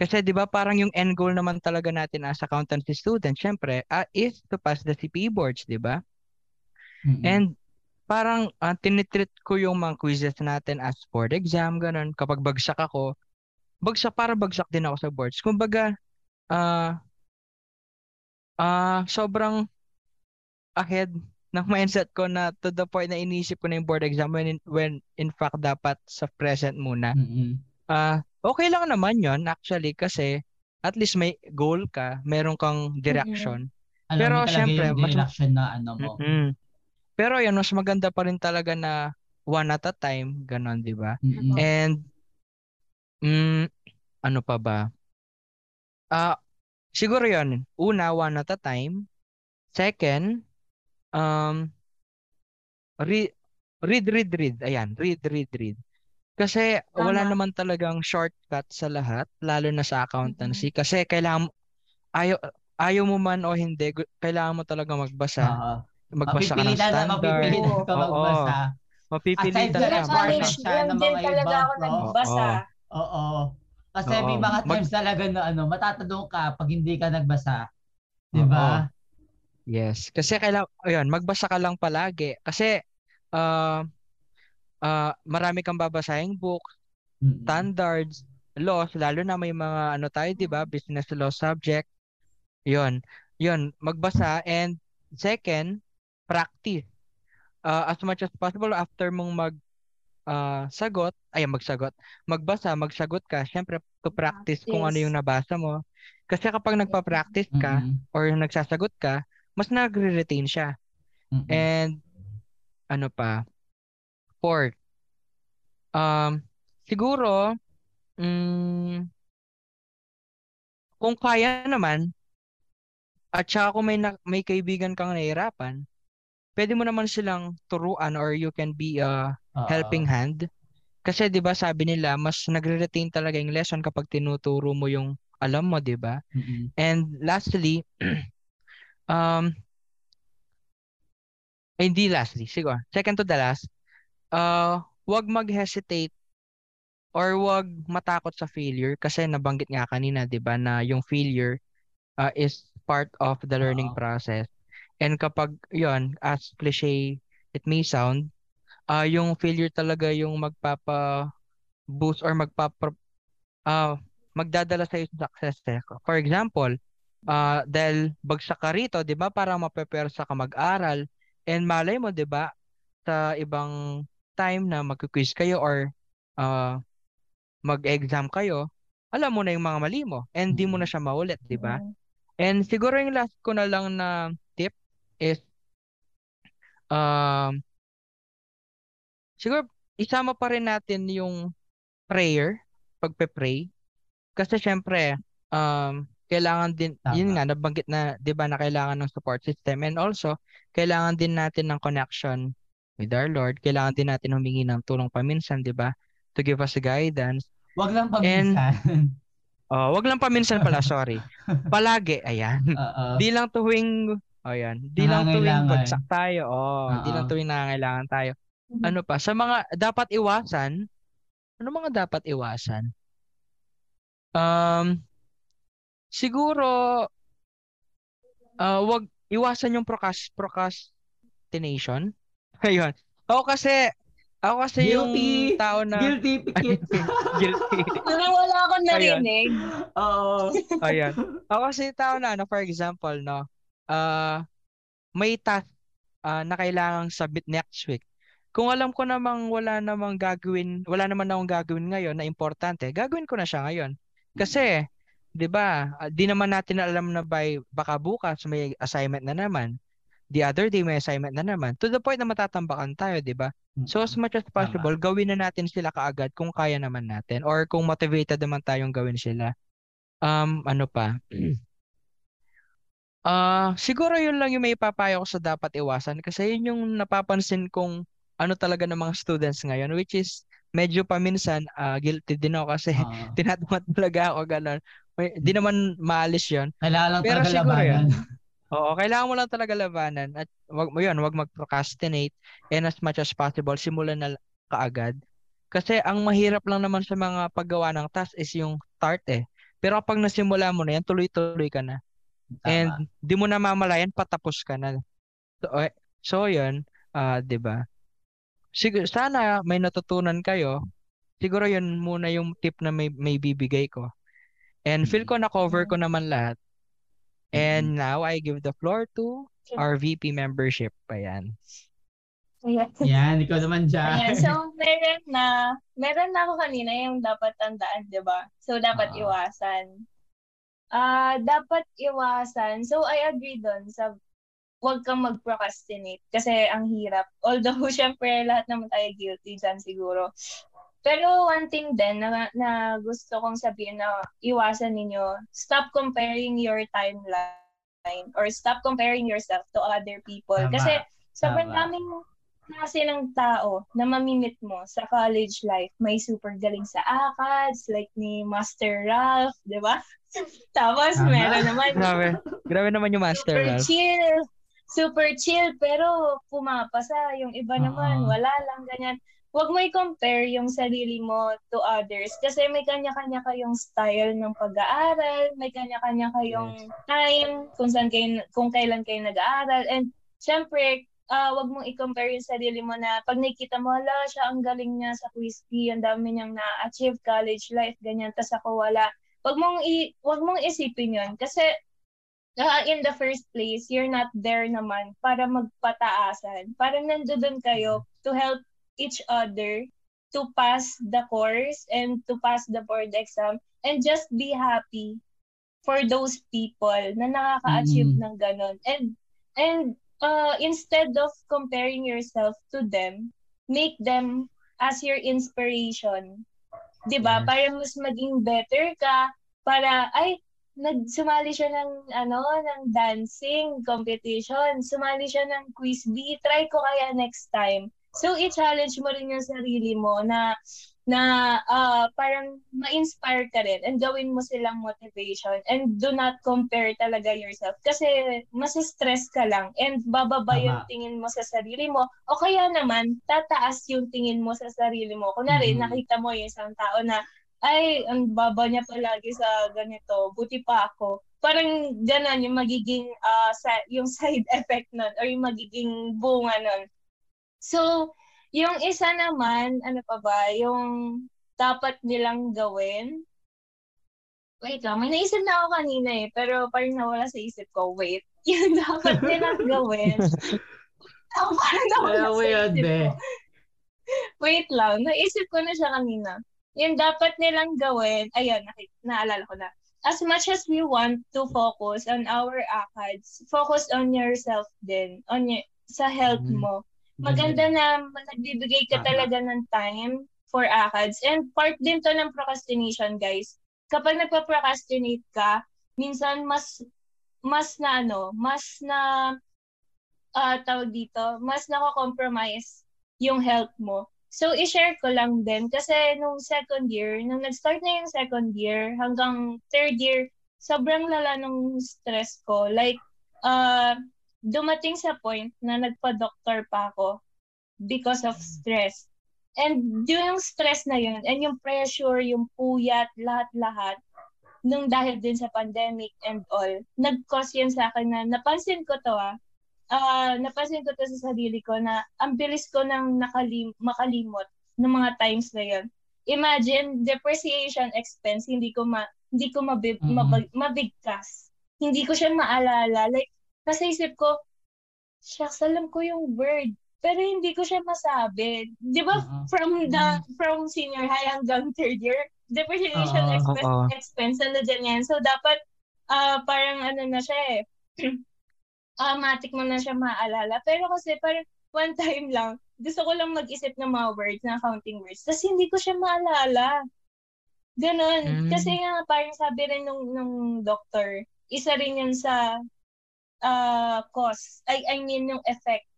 Kasi 'di ba parang yung end goal naman talaga natin as accountancy student, syempre, ah, is to pass the CPE boards, 'di ba? Mm-mm. And parang uh, tinitreat ko yung mga quizzes natin as board exam, ganun. Kapag bagsak ako, bagsak para bagsak din ako sa boards. Kumbaga, ah ah sobrang ahead ng mindset ko na to the point na inisip ko na yung board exam when in, when in fact dapat sa present muna. Mm-mm. Ah, okay lang naman 'yon actually kasi at least may goal ka, meron kang direction. Alam Pero syempre, yung mas- direction na ano mo. Mm-mm. Pero yan, mas maganda pa rin talaga na one at a time, ganon, di ba? Mm-mm. And, mm, ano pa ba? Ah, siguro yon Una, one at a time. Second, um, read, read, read, read. Ayan, read, read, read. Kasi wala Tama. naman talagang shortcut sa lahat, lalo na sa accountancy. Kasi kailangan, ayaw, ayaw mo man o hindi, kailangan mo talaga magbasa. Oo. Magbasa ka ng Mapipilitan na, standard. mapipilitan ka Oo. magbasa. Mapipilitan Aside ka. sa Sa college ng din talaga ako nagbasa. Oo. Kasi Oo. may mga Mag- times talaga na ano, matatanong ka pag hindi ka nagbasa. Di ba? Yes. Kasi kailangan, ayun, magbasa ka lang palagi. Kasi, uh, uh, marami kang babasahing book, Mm-mm. standards, laws, lalo na may mga ano tayo, di ba? Business law subject. Yun. Yun. Magbasa. And second, practice. Uh, as much as possible, after mong mag uh, sagot, ay magsagot, magbasa, magsagot ka, syempre to practice kung ano yung nabasa mo. Kasi kapag nagpa-practice ka Mm-mm. or nagsasagot ka, mas nagre-retain siya. Mm-mm. And ano pa? Fourth, um, siguro, mm, kung kaya naman, at saka kung may, na, may kaibigan kang nahihirapan, pwede mo naman silang turuan or you can be a Helping hand. Kasi 'di ba sabi nila mas nagre-retain talaga yung lesson kapag tinuturo mo yung alam mo, 'di ba? Mm-mm. And lastly, um, eh, hindi lastly, siguro, second to the last, uh, wag mag-hesitate or wag matakot sa failure kasi nabanggit nga kanina, 'di ba, na yung failure uh, is part of the learning Oo. process. And kapag 'yon, as cliche it may sound, uh, yung failure talaga yung magpapa boost or magpapa uh, magdadala sa success. eh. For example, uh, dahil bagsak ka rito, 'di ba, para mapepersa ka mag-aral and malay mo, 'di ba, sa ibang time na magku-quiz kayo or uh, mag-exam kayo, alam mo na yung mga mali mo and di mo na siya maulit, 'di ba? Mm. And siguro yung last ko na lang na tip is um siguro isama pa rin natin yung prayer, pagpe-pray. Kasi syempre, um kailangan din yun Tama. nga nabanggit na 'di ba na kailangan ng support system and also kailangan din natin ng connection with our Lord. Kailangan din natin humingi ng tulong paminsan, 'di ba? To give us guidance. Wag lang paminsan. Oh, wag lang paminsan pala, sorry. Palagi, ayan. Oo. Di lang tuwing oh yan, di lang tuwing bagsak tayo. Oh, di lang tuwing nangangailangan tayo. Ano pa? Sa mga dapat iwasan, ano mga dapat iwasan? Um siguro ah wag iwasan yung procrast procrastination. Ayun. Ako kasi, ako kasi Guilty. yung tao na... Guilty pikit. Guilty. Parang wala akong narinig. Oo. Ayan. Ako kasi tao na, ano, for example, no, uh, may task uh, na kailangang submit next week. Kung alam ko namang wala namang gagawin, wala naman akong gagawin ngayon na importante, gagawin ko na siya ngayon. Kasi, 'di ba? Uh, di naman natin alam na by baka bukas may assignment na naman. The other day may assignment na naman. To the point na matatambakan tayo, 'di ba? So as much as possible, Tama. gawin na natin sila kaagad kung kaya naman natin or kung motivated naman tayong gawin sila. Um, ano pa? Ah, uh, siguro yun lang yung may papayo ko sa dapat iwasan kasi yun yung napapansin kong ano talaga ng mga students ngayon which is medyo paminsan uh, guilty din ako kasi uh, tinatamad talaga ako ganun. May, di naman maalis yun. Kailangan lang Pero talaga siguro labanan. Yun, oo, kailangan mo lang talaga labanan at wag mo yun, wag mag-procrastinate and as much as possible simulan na kaagad. Kasi ang mahirap lang naman sa mga paggawa ng task is yung start eh. Pero kapag nasimula mo na yan, tuloy-tuloy ka na. Tama. And di mo na mamalayan patapos ka na. So, eh, so yun, uh, 'di ba? Siguro sana may natutunan kayo. Siguro 'yun muna yung tip na may may bibigay ko. And feel ko na cover ko naman lahat. And now I give the floor to our VP membership. Ayan. Ayan. Yan, ikaw naman dyan. Ayan, so meron na, meron na ako kanina yung dapat tandaan, di ba? So dapat uh, iwasan uh, dapat iwasan. So, I agree doon sa huwag kang mag-procrastinate kasi ang hirap. Although, syempre, lahat naman tayo guilty dyan siguro. Pero one thing din na, na gusto kong sabihin na iwasan ninyo, stop comparing your timeline or stop comparing yourself to other people. Tama. Kasi sobrang daming klase ng tao na mamimit mo sa college life. May super galing sa ACADS, like ni Master Ralph, di ba? Tapos Tama. meron naman. Grabe. Grabe naman yung Master super Ralph. chill. Super chill, pero pumapasa. Yung iba naman, uh-huh. wala lang, ganyan. Huwag mo i-compare yung sarili mo to others kasi may kanya-kanya kayong style ng pag-aaral, may kanya-kanya kayong time kung saan kayo, kung kailan kayo nag-aaral. And syempre, uh, wag mong i-compare yung sarili mo na pag nakikita mo, hala, siya ang galing niya sa quiz ang dami niyang na-achieve college life, ganyan, tas ako wala. Wag mong i wag mong isipin 'yon kasi uh, in the first place, you're not there naman para magpataasan. Parang nandoon kayo to help each other to pass the course and to pass the board exam and just be happy for those people na nakaka-achieve mm. ng ganun. And and uh, instead of comparing yourself to them, make them as your inspiration. 'Di ba? Para mas maging better ka, para ay nagsumali siya ng ano ng dancing competition, sumali siya ng quiz bee, try ko kaya next time. So i-challenge mo rin yung sarili mo na na uh, parang ma-inspire ka rin and gawin mo silang motivation and do not compare talaga yourself kasi mas stress ka lang and bababa Tama. yung tingin mo sa sarili mo o kaya naman tataas yung tingin mo sa sarili mo. Kunwari, mm-hmm. nakita mo yung isang tao na ay, ang baba niya palagi sa ganito, buti pa ako. Parang ganun yung magiging uh, sa, yung side effect nun or yung magiging bunga nun. So, yung isa naman, ano pa ba, yung dapat nilang gawin. Wait lang, may naisip na ako kanina eh, pero parang nawala sa isip ko. Wait, yung dapat nilang gawin. oh, parang nawala sa isip ko. Wait lang, naisip ko na siya kanina. Yung dapat nilang gawin, ayun, naalala ko na. As much as we want to focus on our ACADS, focus on yourself din, on y- sa health mm-hmm. mo maganda na nagbibigay ka talaga ng time for ACADS. And part din to ng procrastination, guys. Kapag nagpa-procrastinate ka, minsan mas mas na ano, mas na uh, tawag dito, mas nako-compromise yung health mo. So, i-share ko lang din kasi nung second year, nung nag-start na yung second year hanggang third year, sobrang lala nung stress ko. Like, uh, dumating sa point na nagpa-doctor pa ako because of stress. And yung stress na yun, and yung pressure, yung puyat, lahat-lahat, nung dahil din sa pandemic and all, nag-cause yan sa akin na napansin ko to ah, uh, napansin ko to sa sarili ko na ang bilis ko nang nakalim makalimot ng mga times na yun. Imagine, depreciation expense, hindi ko ma hindi ko mabib, mm-hmm. mabag, mabigkas. Hindi ko siya maalala. Like, nasa isip ko, shucks, alam ko yung word. Pero hindi ko siya masabi. Di ba, uh-huh. from the from senior high hanggang third year, depreciation uh-huh. expense, uh-huh. expense, ano dyan yan. So, dapat, uh, parang ano na siya eh, automatic mo na siya maalala. Pero kasi parang one time lang, gusto ko lang mag-isip ng mga words, na counting words. Tapos hindi ko siya maalala. Ganon. Mm. Kasi nga, parang sabi rin nung, nung doctor, isa rin yun sa uh, cause, I, I mean yung effect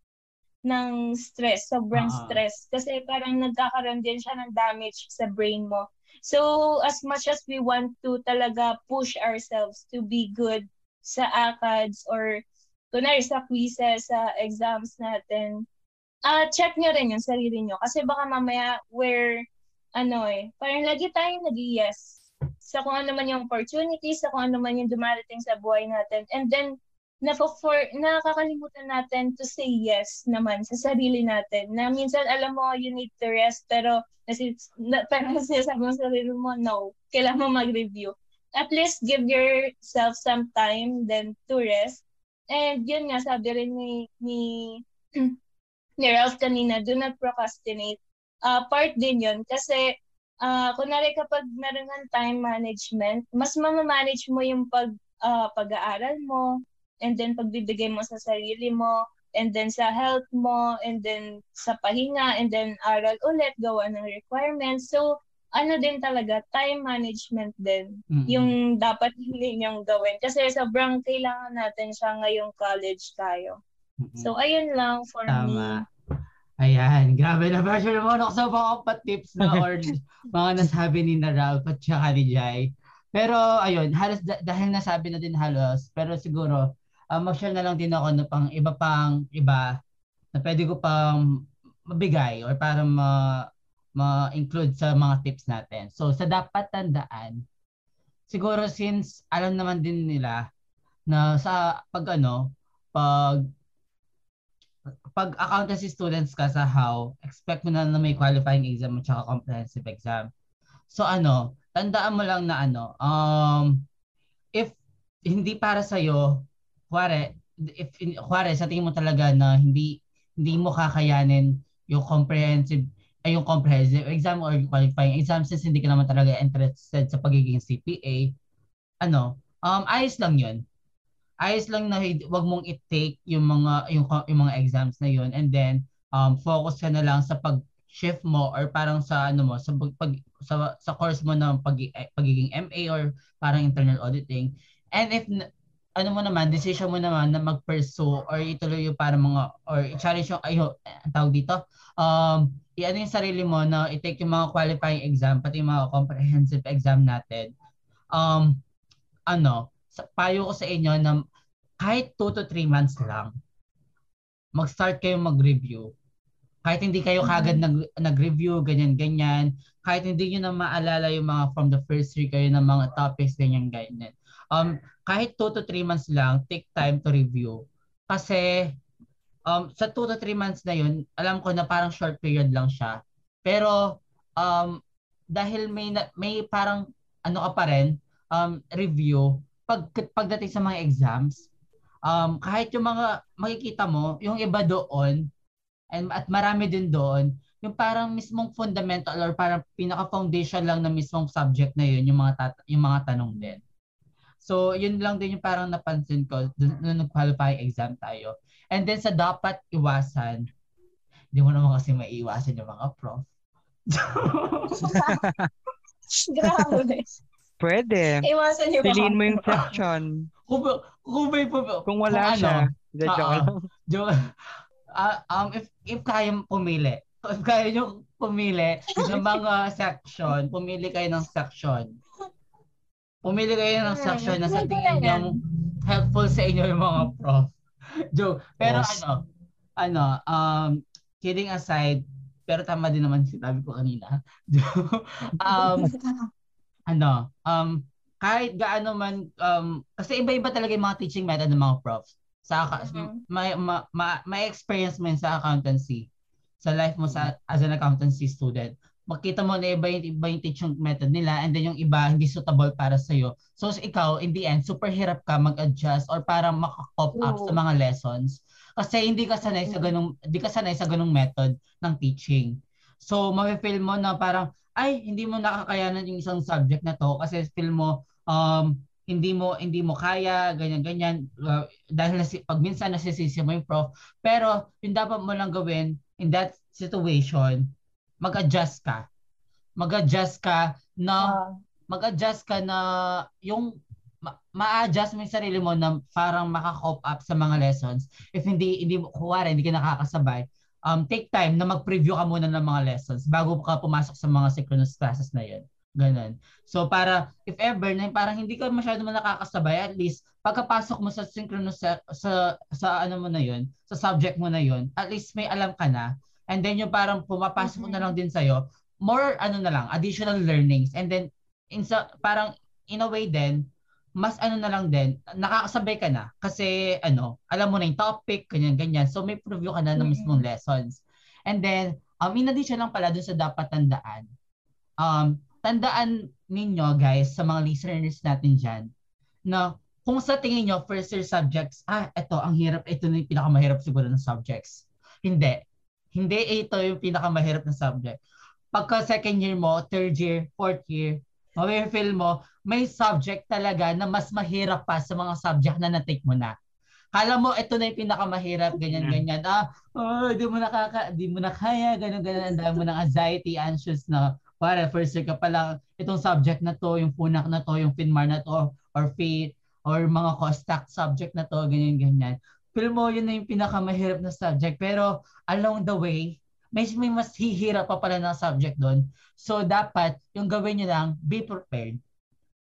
ng stress, sobrang uh-huh. stress. Kasi parang nagkakaroon din siya ng damage sa brain mo. So, as much as we want to talaga push ourselves to be good sa ACADS or kunwari sa quizzes, sa exams natin, uh, check nyo rin yung sarili nyo. Kasi baka mamaya we're, ano eh, parang lagi tayong nag yes sa kung ano man yung opportunities, sa kung ano man yung dumarating sa buhay natin. And then, na for, nakakalimutan natin to say yes naman sa sarili natin. Na minsan, alam mo, you need to rest, pero kasi, na, pero sinasabi mo sa sarili mo, no, kailangan mo mag-review. At least give yourself some time then to rest. And yun nga, sabi rin ni, ni, ni Ralph kanina, do not procrastinate. Uh, part din yun kasi uh, kunwari kapag meron ng time management, mas mamamanage mo yung pag, uh, pag-aaral mo, and then pagbibigay mo sa sarili mo, and then sa health mo, and then sa pahinga, and then aral ulit, gawa ng requirements. So, ano din talaga, time management din, mm-hmm. yung dapat ninyong gawin. Kasi sobrang kailangan natin siya ngayong college tayo. Mm-hmm. So, ayun lang for Tama. me. Ayan, grabe na version mo ako sa mga pa-tips na or mga nasabi ni Ralph at saka ni Jai. Pero ayun, halos dahil nasabi na din halos, pero siguro uh, mag-share na lang din ako ng pang iba pang iba na pwede ko pang mabigay or para ma ma-include sa mga tips natin. So sa dapat tandaan, siguro since alam naman din nila na sa pag ano, pag pag accountancy students ka sa how, expect mo na na may qualifying exam at saka comprehensive exam. So ano, tandaan mo lang na ano, um, if hindi para sa iyo kuwari, if, kuwari, sa tingin mo talaga na hindi hindi mo kakayanin yung comprehensive ay yung comprehensive exam or qualifying exam since hindi ka naman talaga interested sa pagiging CPA, ano, um, ayos lang yun. Ayos lang na wag mong i-take yung mga yung, yung mga exams na yun and then um, focus ka na lang sa pag shift mo or parang sa ano mo sa pag, sa, sa course mo ng pag, pagiging MA or parang internal auditing. And if ano mo naman, decision mo naman na mag-pursue or ituloy yung para mga, or i-challenge yung, ayo, tawag dito, um, i-ano yung sarili mo na i-take yung mga qualifying exam, pati yung mga comprehensive exam natin. Um, ano, payo ko sa inyo na kahit 2 to 3 months lang, mag-start kayo mag-review. Kahit hindi kayo kagad nag, nag-review, ganyan-ganyan, kahit hindi nyo na maalala yung mga from the first three kayo ng mga topics, ganyan-ganyan um, kahit 2 to 3 months lang, take time to review. Kasi um, sa 2 to 3 months na yun, alam ko na parang short period lang siya. Pero um, dahil may, may parang ano ka pa rin, um, review, pag, pagdating sa mga exams, um, kahit yung mga makikita mo, yung iba doon, and, at marami din doon, yung parang mismong fundamental or parang pinaka-foundation lang na mismong subject na yun, yung mga, tat- yung mga tanong din. So, yun lang din yung parang napansin ko nung nag-qualify exam tayo. And then sa dapat iwasan, hindi mo naman kasi maiiwasan yung mga prof. Grabe. Pwede. Iwasan yung Piliin mo yung section. kung, kung, may, kung, kung wala kung siya. Ano, joke uh, lang. Joke. Uh, um, if, if kaya pumili, if kaya nyo pumili ng mga section, pumili kayo ng section Pumili kayo ng section na sa tingin niyo helpful sa inyo yung mga prof. Joke. Pero yes. ano, ano, um, kidding aside, pero tama din naman sinabi ko kanina. um, ano, um, kahit gaano man, um, kasi iba-iba talaga yung mga teaching method ng mga profs. sa mm-hmm. may ma, ma, may experience mo sa accountancy sa life mo sa as an accountancy student makita mo na iba yung, iba yung teaching method nila and then yung iba hindi suitable para sa iyo so ikaw in the end super hirap ka mag-adjust or para maka-cop up sa mga lessons. Kasi hindi ka sanay sa ganung hindi ka sanay sa ganung method ng teaching. So mafe-feel mo na parang ay hindi mo nakakayanan yung isang subject na to kasi feel mo um hindi mo hindi mo kaya ganyan ganyan. Uh, dahil nasi, pag minsan nasisisi mo yung prof. Pero yung dapat mo lang gawin in that situation mag-adjust ka mag-adjust ka na uh, mag-adjust ka na yung ma-adjust mo yung sarili mo na parang maka-cope up sa mga lessons if hindi hindi mo kuwari hindi ka nakakasabay um take time na mag-preview ka muna ng mga lessons bago ka pumasok sa mga synchronous classes na yun Ganun. So para if ever na parang hindi ka masyado man nakakasabay, at least pagkapasok mo sa synchronous sa, sa, sa ano mo na yun, sa subject mo na yun, at least may alam ka na. And then yung parang pumapasok mm-hmm. na lang din sa'yo, more ano na lang, additional learnings. And then in sa, parang in a way din, mas ano na lang din, nakakasabay ka na. Kasi ano, alam mo na yung topic, ganyan-ganyan. So may preview ka na ng mismong lessons. And then, um, in addition lang pala dun sa dapat tandaan, um, tandaan ninyo guys sa mga listeners natin dyan na kung sa tingin nyo first year subjects, ah, ito ang hirap, ito na yung pinakamahirap siguro ng subjects. Hindi. Hindi ito yung pinakamahirap na subject. Pagka second year mo, third year, fourth year, mawifeel mo, may subject talaga na mas mahirap pa sa mga subject na na-take mo na. Kala mo ito na yung pinakamahirap, ganyan ganyan. Ah, oh, di mo nakaka, di mo na kaya, ganun ganun, ang dami mo ng anxiety, anxious na para first year ka pa lang, itong subject na to, yung punak na to, yung FINMAR na to, or FATE, or mga COSTAC subject na to, ganyan, ganyan. Feel mo, yun na yung pinakamahirap na subject. Pero along the way, may, may mas hihirap pa pala na subject doon. So, dapat, yung gawin nyo lang, be prepared.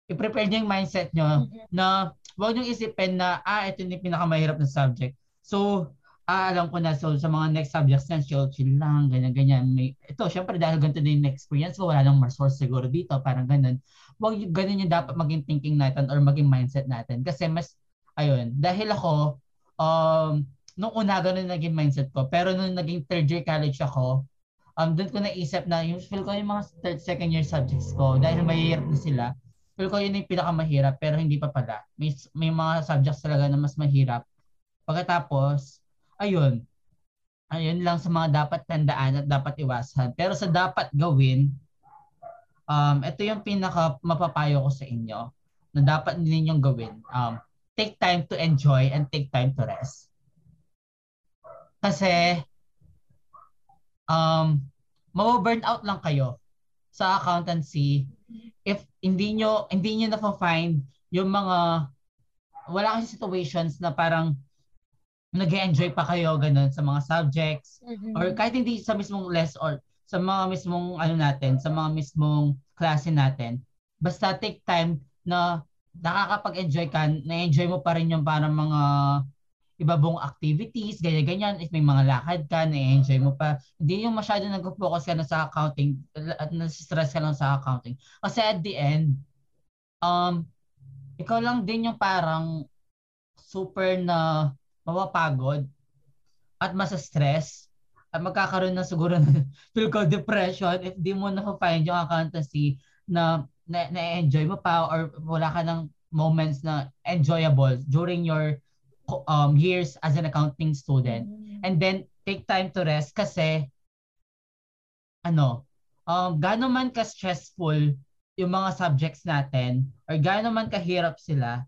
I-prepare nyo yung mindset nyo na huwag nyo isipin na, ah, ito yung pinakamahirap na subject. So, ah, alam ko na, so sa mga next subjects na, chill, chill lang, ganyan, ganyan. May, ito, syempre dahil ganito din yung experience ko, wala nang more source siguro dito, parang ganun. Huwag ganun yung dapat maging thinking natin or maging mindset natin. Kasi mas, ayun, dahil ako, um, nung una ganun naging mindset ko, pero nung naging third year college ako, um, doon ko naisip na, yung feel ko yung mga third, second year subjects ko, dahil mahirap na sila, feel ko yun yung pinakamahirap, pero hindi pa pala. May, may mga subjects talaga na mas mahirap. Pagkatapos, ayun, ayun lang sa mga dapat tandaan at dapat iwasan. Pero sa dapat gawin, um, ito yung pinaka mapapayo ko sa inyo na dapat ninyong gawin. Um, take time to enjoy and take time to rest. Kasi, um, ma-burn out lang kayo sa accountancy if hindi nyo, hindi nyo na-find yung mga wala kasi situations na parang nag enjoy pa kayo ganun sa mga subjects mm-hmm. or kahit hindi sa mismong less or sa mga mismong ano natin, sa mga mismong klase natin. Basta take time na nakakapag-enjoy ka, na-enjoy mo pa rin yung parang mga ibabong activities, ganyan-ganyan. If may mga lakad ka, na-enjoy mo pa. Hindi yung masyado nag-focus ka na sa accounting at nasistress ka lang sa accounting. Kasi at the end, um, ikaw lang din yung parang super na mapapagod at masa-stress at magkakaroon na siguro ng feel depression if di mo na-find yung accountancy na na-enjoy mo pa or wala ka ng moments na enjoyable during your um, years as an accounting student. Mm-hmm. And then, take time to rest kasi ano, um, gano'n man ka-stressful yung mga subjects natin or gano'n man kahirap sila,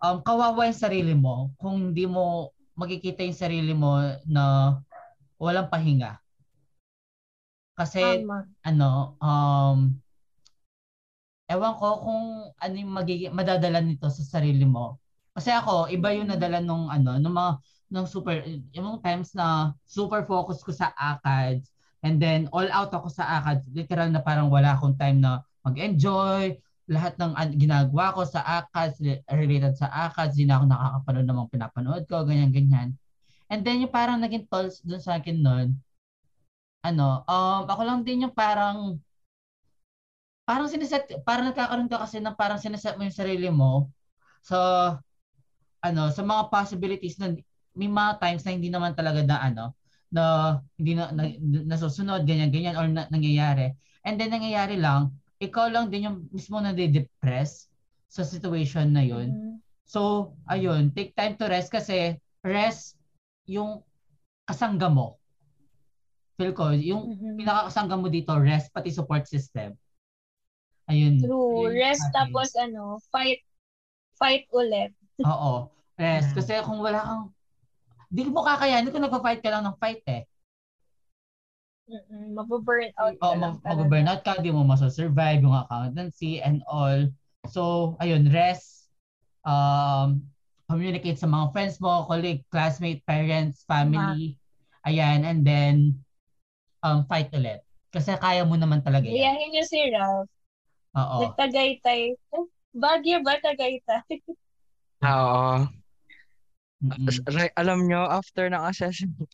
um, kawawa yung sarili mo kung hindi mo makikita yung sarili mo na walang pahinga. Kasi, Tama. ano, um, ewan ko kung ano yung magiging, madadala nito sa sarili mo. Kasi ako, iba yung mm. nadala nung, ano, nung mga, nung super, yung times na super focus ko sa ACADS, and then all out ako sa ACADS, literal na parang wala akong time na mag-enjoy, lahat ng uh, ginagawa ko sa ACADS, related sa ACADS, hindi na ako nakakapanood ng mga pinapanood ko, ganyan-ganyan. And then yung parang naging tolls dun sa akin noon, ano, um, ako lang din yung parang, parang siniset, parang nagkakaroon ka kasi ng parang siniset mo yung sarili mo. So, ano, sa mga possibilities na may mga times na hindi naman talaga na ano, na hindi na, na nasusunod, ganyan, ganyan, or na, nangyayari. And then nangyayari lang, ikaw lang din yung mismo na depress sa situation na yun. Mm-hmm. So, ayun, take time to rest kasi rest yung kasangga mo. Feel ko, yung mm-hmm. pinakakasangga mo dito, rest pati support system. Ayun. True. Rest atin. tapos ano, fight fight ulit. Oo. Rest. Mm. Kasi kung wala kang di mo kakayanin kung nagpa-fight ka lang ng fight eh. Mm-mm, mababurn out ka oh, lang. Mag-burn out ka, di mo masasurvive yung accountancy and all. So, ayun, rest, um, communicate sa mga friends mo, colleague, classmate, parents, family. Ma. Ayan, and then, um, fight ulit. Kasi kaya mo naman talaga yan. Iyahin niyo si Ralph. Oo. Nagtagaytay. Baguio ba Tagaytay? Oo. Mm-hmm. Alam nyo, after ng assessment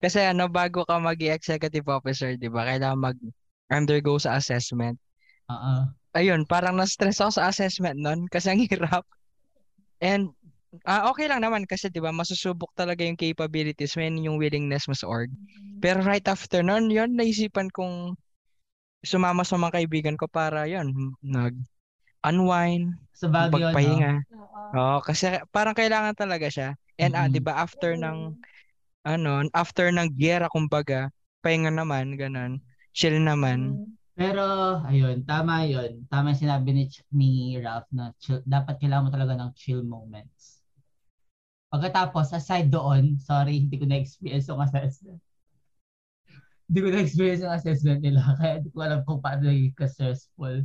kasi ano, bago ka mag executive officer, di ba, kailangan mag-undergo sa assessment. Oo. Ayun, parang na-stress ako sa assessment nun kasi ang hirap. And ah, okay lang naman kasi 'di ba masusubok talaga yung capabilities mo yung willingness mo sa org. Mm-hmm. Pero right after nun, yun naisipan kong sumama sa mga kaibigan ko para yon nag unwind, sa Baguio, pagpahinga. No? Oo, oh, kasi parang kailangan talaga siya. And mm-hmm. ah, 'di ba after ng ano, after ng giyera kumbaga, pahinga naman, ganun. Chill naman. Mm-hmm. Pero ayun, tama 'yun. Tama yung sinabi ni ni Ralph na chill, dapat kailangan mo talaga ng chill moments. Pagkatapos, aside doon, sorry, hindi ko na-experience yung assessment hindi ko na-experience yung assessment nila. Kaya hindi ko alam kung paano yung stressful.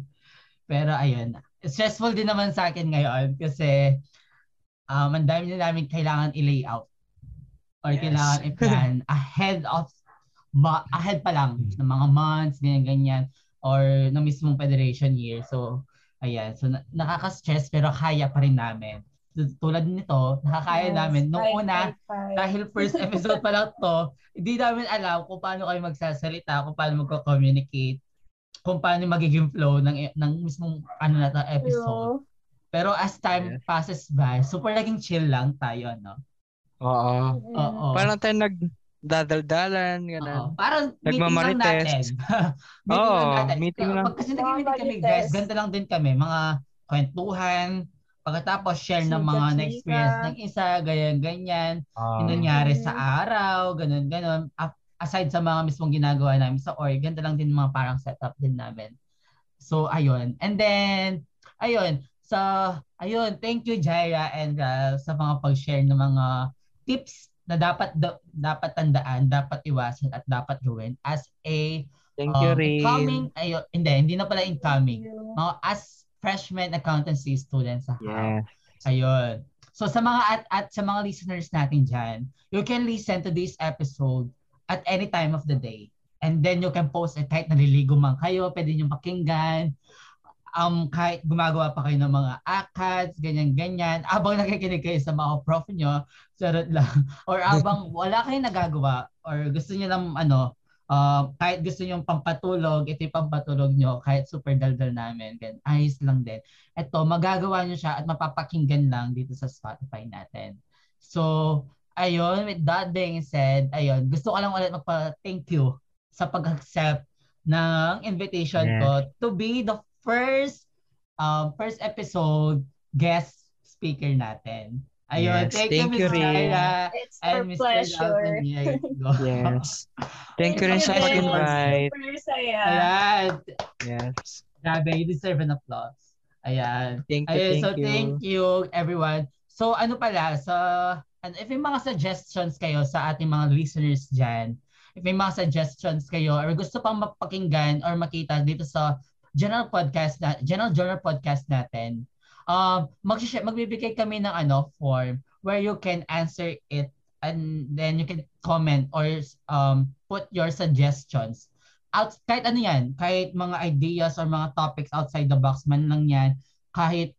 Pero ayun, stressful din naman sa akin ngayon kasi um, ang dami na namin kailangan i-layout or yes. kailangan i-plan ahead of ma- ahead pa lang ng mga months, ganyan-ganyan or ng mismong federation year. So, ayan. So, na- nakaka-stress pero kaya pa rin namin tulad nito, nakakaya yes, namin. Nung five, una, five, five. dahil first episode pa lang to, hindi namin alam kung paano kayo magsasalita, kung paano magko-communicate, kung paano magiging flow ng ng mismong ano na to, episode. Hello. Pero as time yes. passes by, super naging chill lang tayo, no? Oo. Oo. Parang tayo nag dadaldalan, gano'n. Oo. Parang meeting lang natin. meeting Oo, lang natin. Meeting lang. Pag kasi nag-meeting kami, guys, ganito lang din kami. Mga kwentuhan, Pagkatapos share ng mga na-experience ng isa, ganyan-ganyan. Um, yung nangyari sa araw, ganun-ganun. Aside sa mga mismong ginagawa namin sa org, ganda lang din mga parang setup din namin. So, ayun. And then, ayun. So, ayun. Thank you, Jaira, and uh, sa mga pag-share ng mga tips na dapat da- dapat tandaan, dapat iwasan at dapat gawin as a Thank um, you, Rin. Incoming, ayun, hindi, hindi na pala incoming. Mga as freshman accountancy students sa yes. Ayun. So sa mga at, at sa mga listeners natin diyan, you can listen to this episode at any time of the day. And then you can post it kahit naliligo man kayo, pwede niyo pakinggan. Um, kahit gumagawa pa kayo ng mga ACADS, ganyan-ganyan, abang nakikinig kayo sa mga prof nyo, sarot lang. Or abang wala kayong nagagawa, or gusto niyo lang, ano, uh, kahit gusto niyo pampatulog, ito yung pampatulog nyo, kahit super daldal namin, gan ayos lang din. Ito, magagawa nyo siya at mapapakinggan lang dito sa Spotify natin. So, ayun, with that being said, ayun, gusto ko lang ulit magpa-thank you sa pag-accept ng invitation yeah. ko to be the first um, first episode guest speaker natin. Ayun, yes, thank, thank you, Ms. It's and Mr. pleasure. yes. Thank you rin sa pag-invite. Super saya. Ayan. Yes. Grabe, you deserve an applause. Ayan. Thank you, Ayan, thank so you. thank you, everyone. So ano pala, so ano, if may mga suggestions kayo sa ating mga listeners dyan, if may mga suggestions kayo or gusto pang mapakinggan or makita dito sa general podcast na general journal podcast natin, um, mag magbibigay kami ng ano, form where you can answer it and then you can comment or um, put your suggestions. Out, kahit ano yan, kahit mga ideas or mga topics outside the box man lang yan, kahit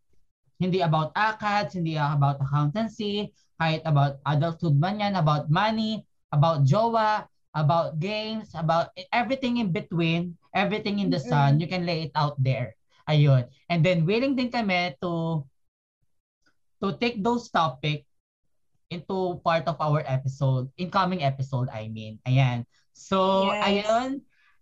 hindi about ACADS, hindi about accountancy, kahit about adulthood man yan, about money, about jowa, about games, about everything in between, everything in the sun, you can lay it out there. Ayun. And then willing din kami to to take those topic into part of our episode, incoming episode, I mean. Ayan. So, Yes. ayun,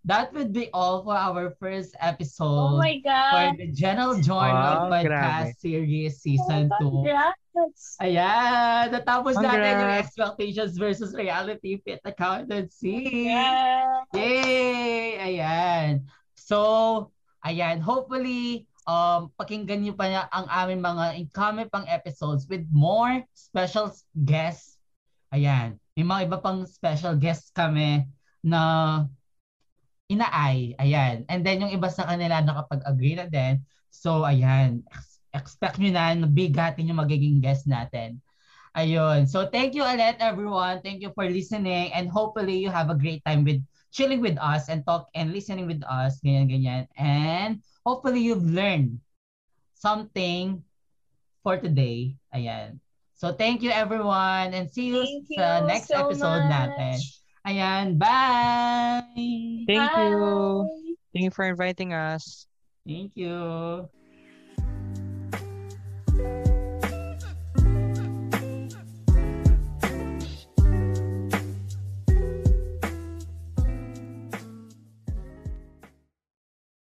that would be all for our first episode. Oh episode my for God. the General Journal Wow, Podcast Series Season 2. Congrats. Ayan, natapos natin yung Congrats. expectations versus reality fit accountancy. Yeah. Yay! Ayan. So, ayan, hopefully, um, pakinggan niyo pa na ang aming mga incoming pang episodes with more special guests. Ayan, may mga iba pang special guests kami na inaay. Ayan. And then yung iba sa kanila nakapag-agree na din. So, ayan, ex- expect nyo na na bigatin yung magiging guest natin. Ayun. So, thank you ulit, everyone. Thank you for listening and hopefully you have a great time with chilling with us and talk and listening with us. Ganyan, ganyan. And hopefully you've learned something for today. Ayan. So, thank you, everyone. And see you Thank you sa next so episode much. natin. Ayan. Bye! Thank you. Bye. Thank you for inviting us. Thank you.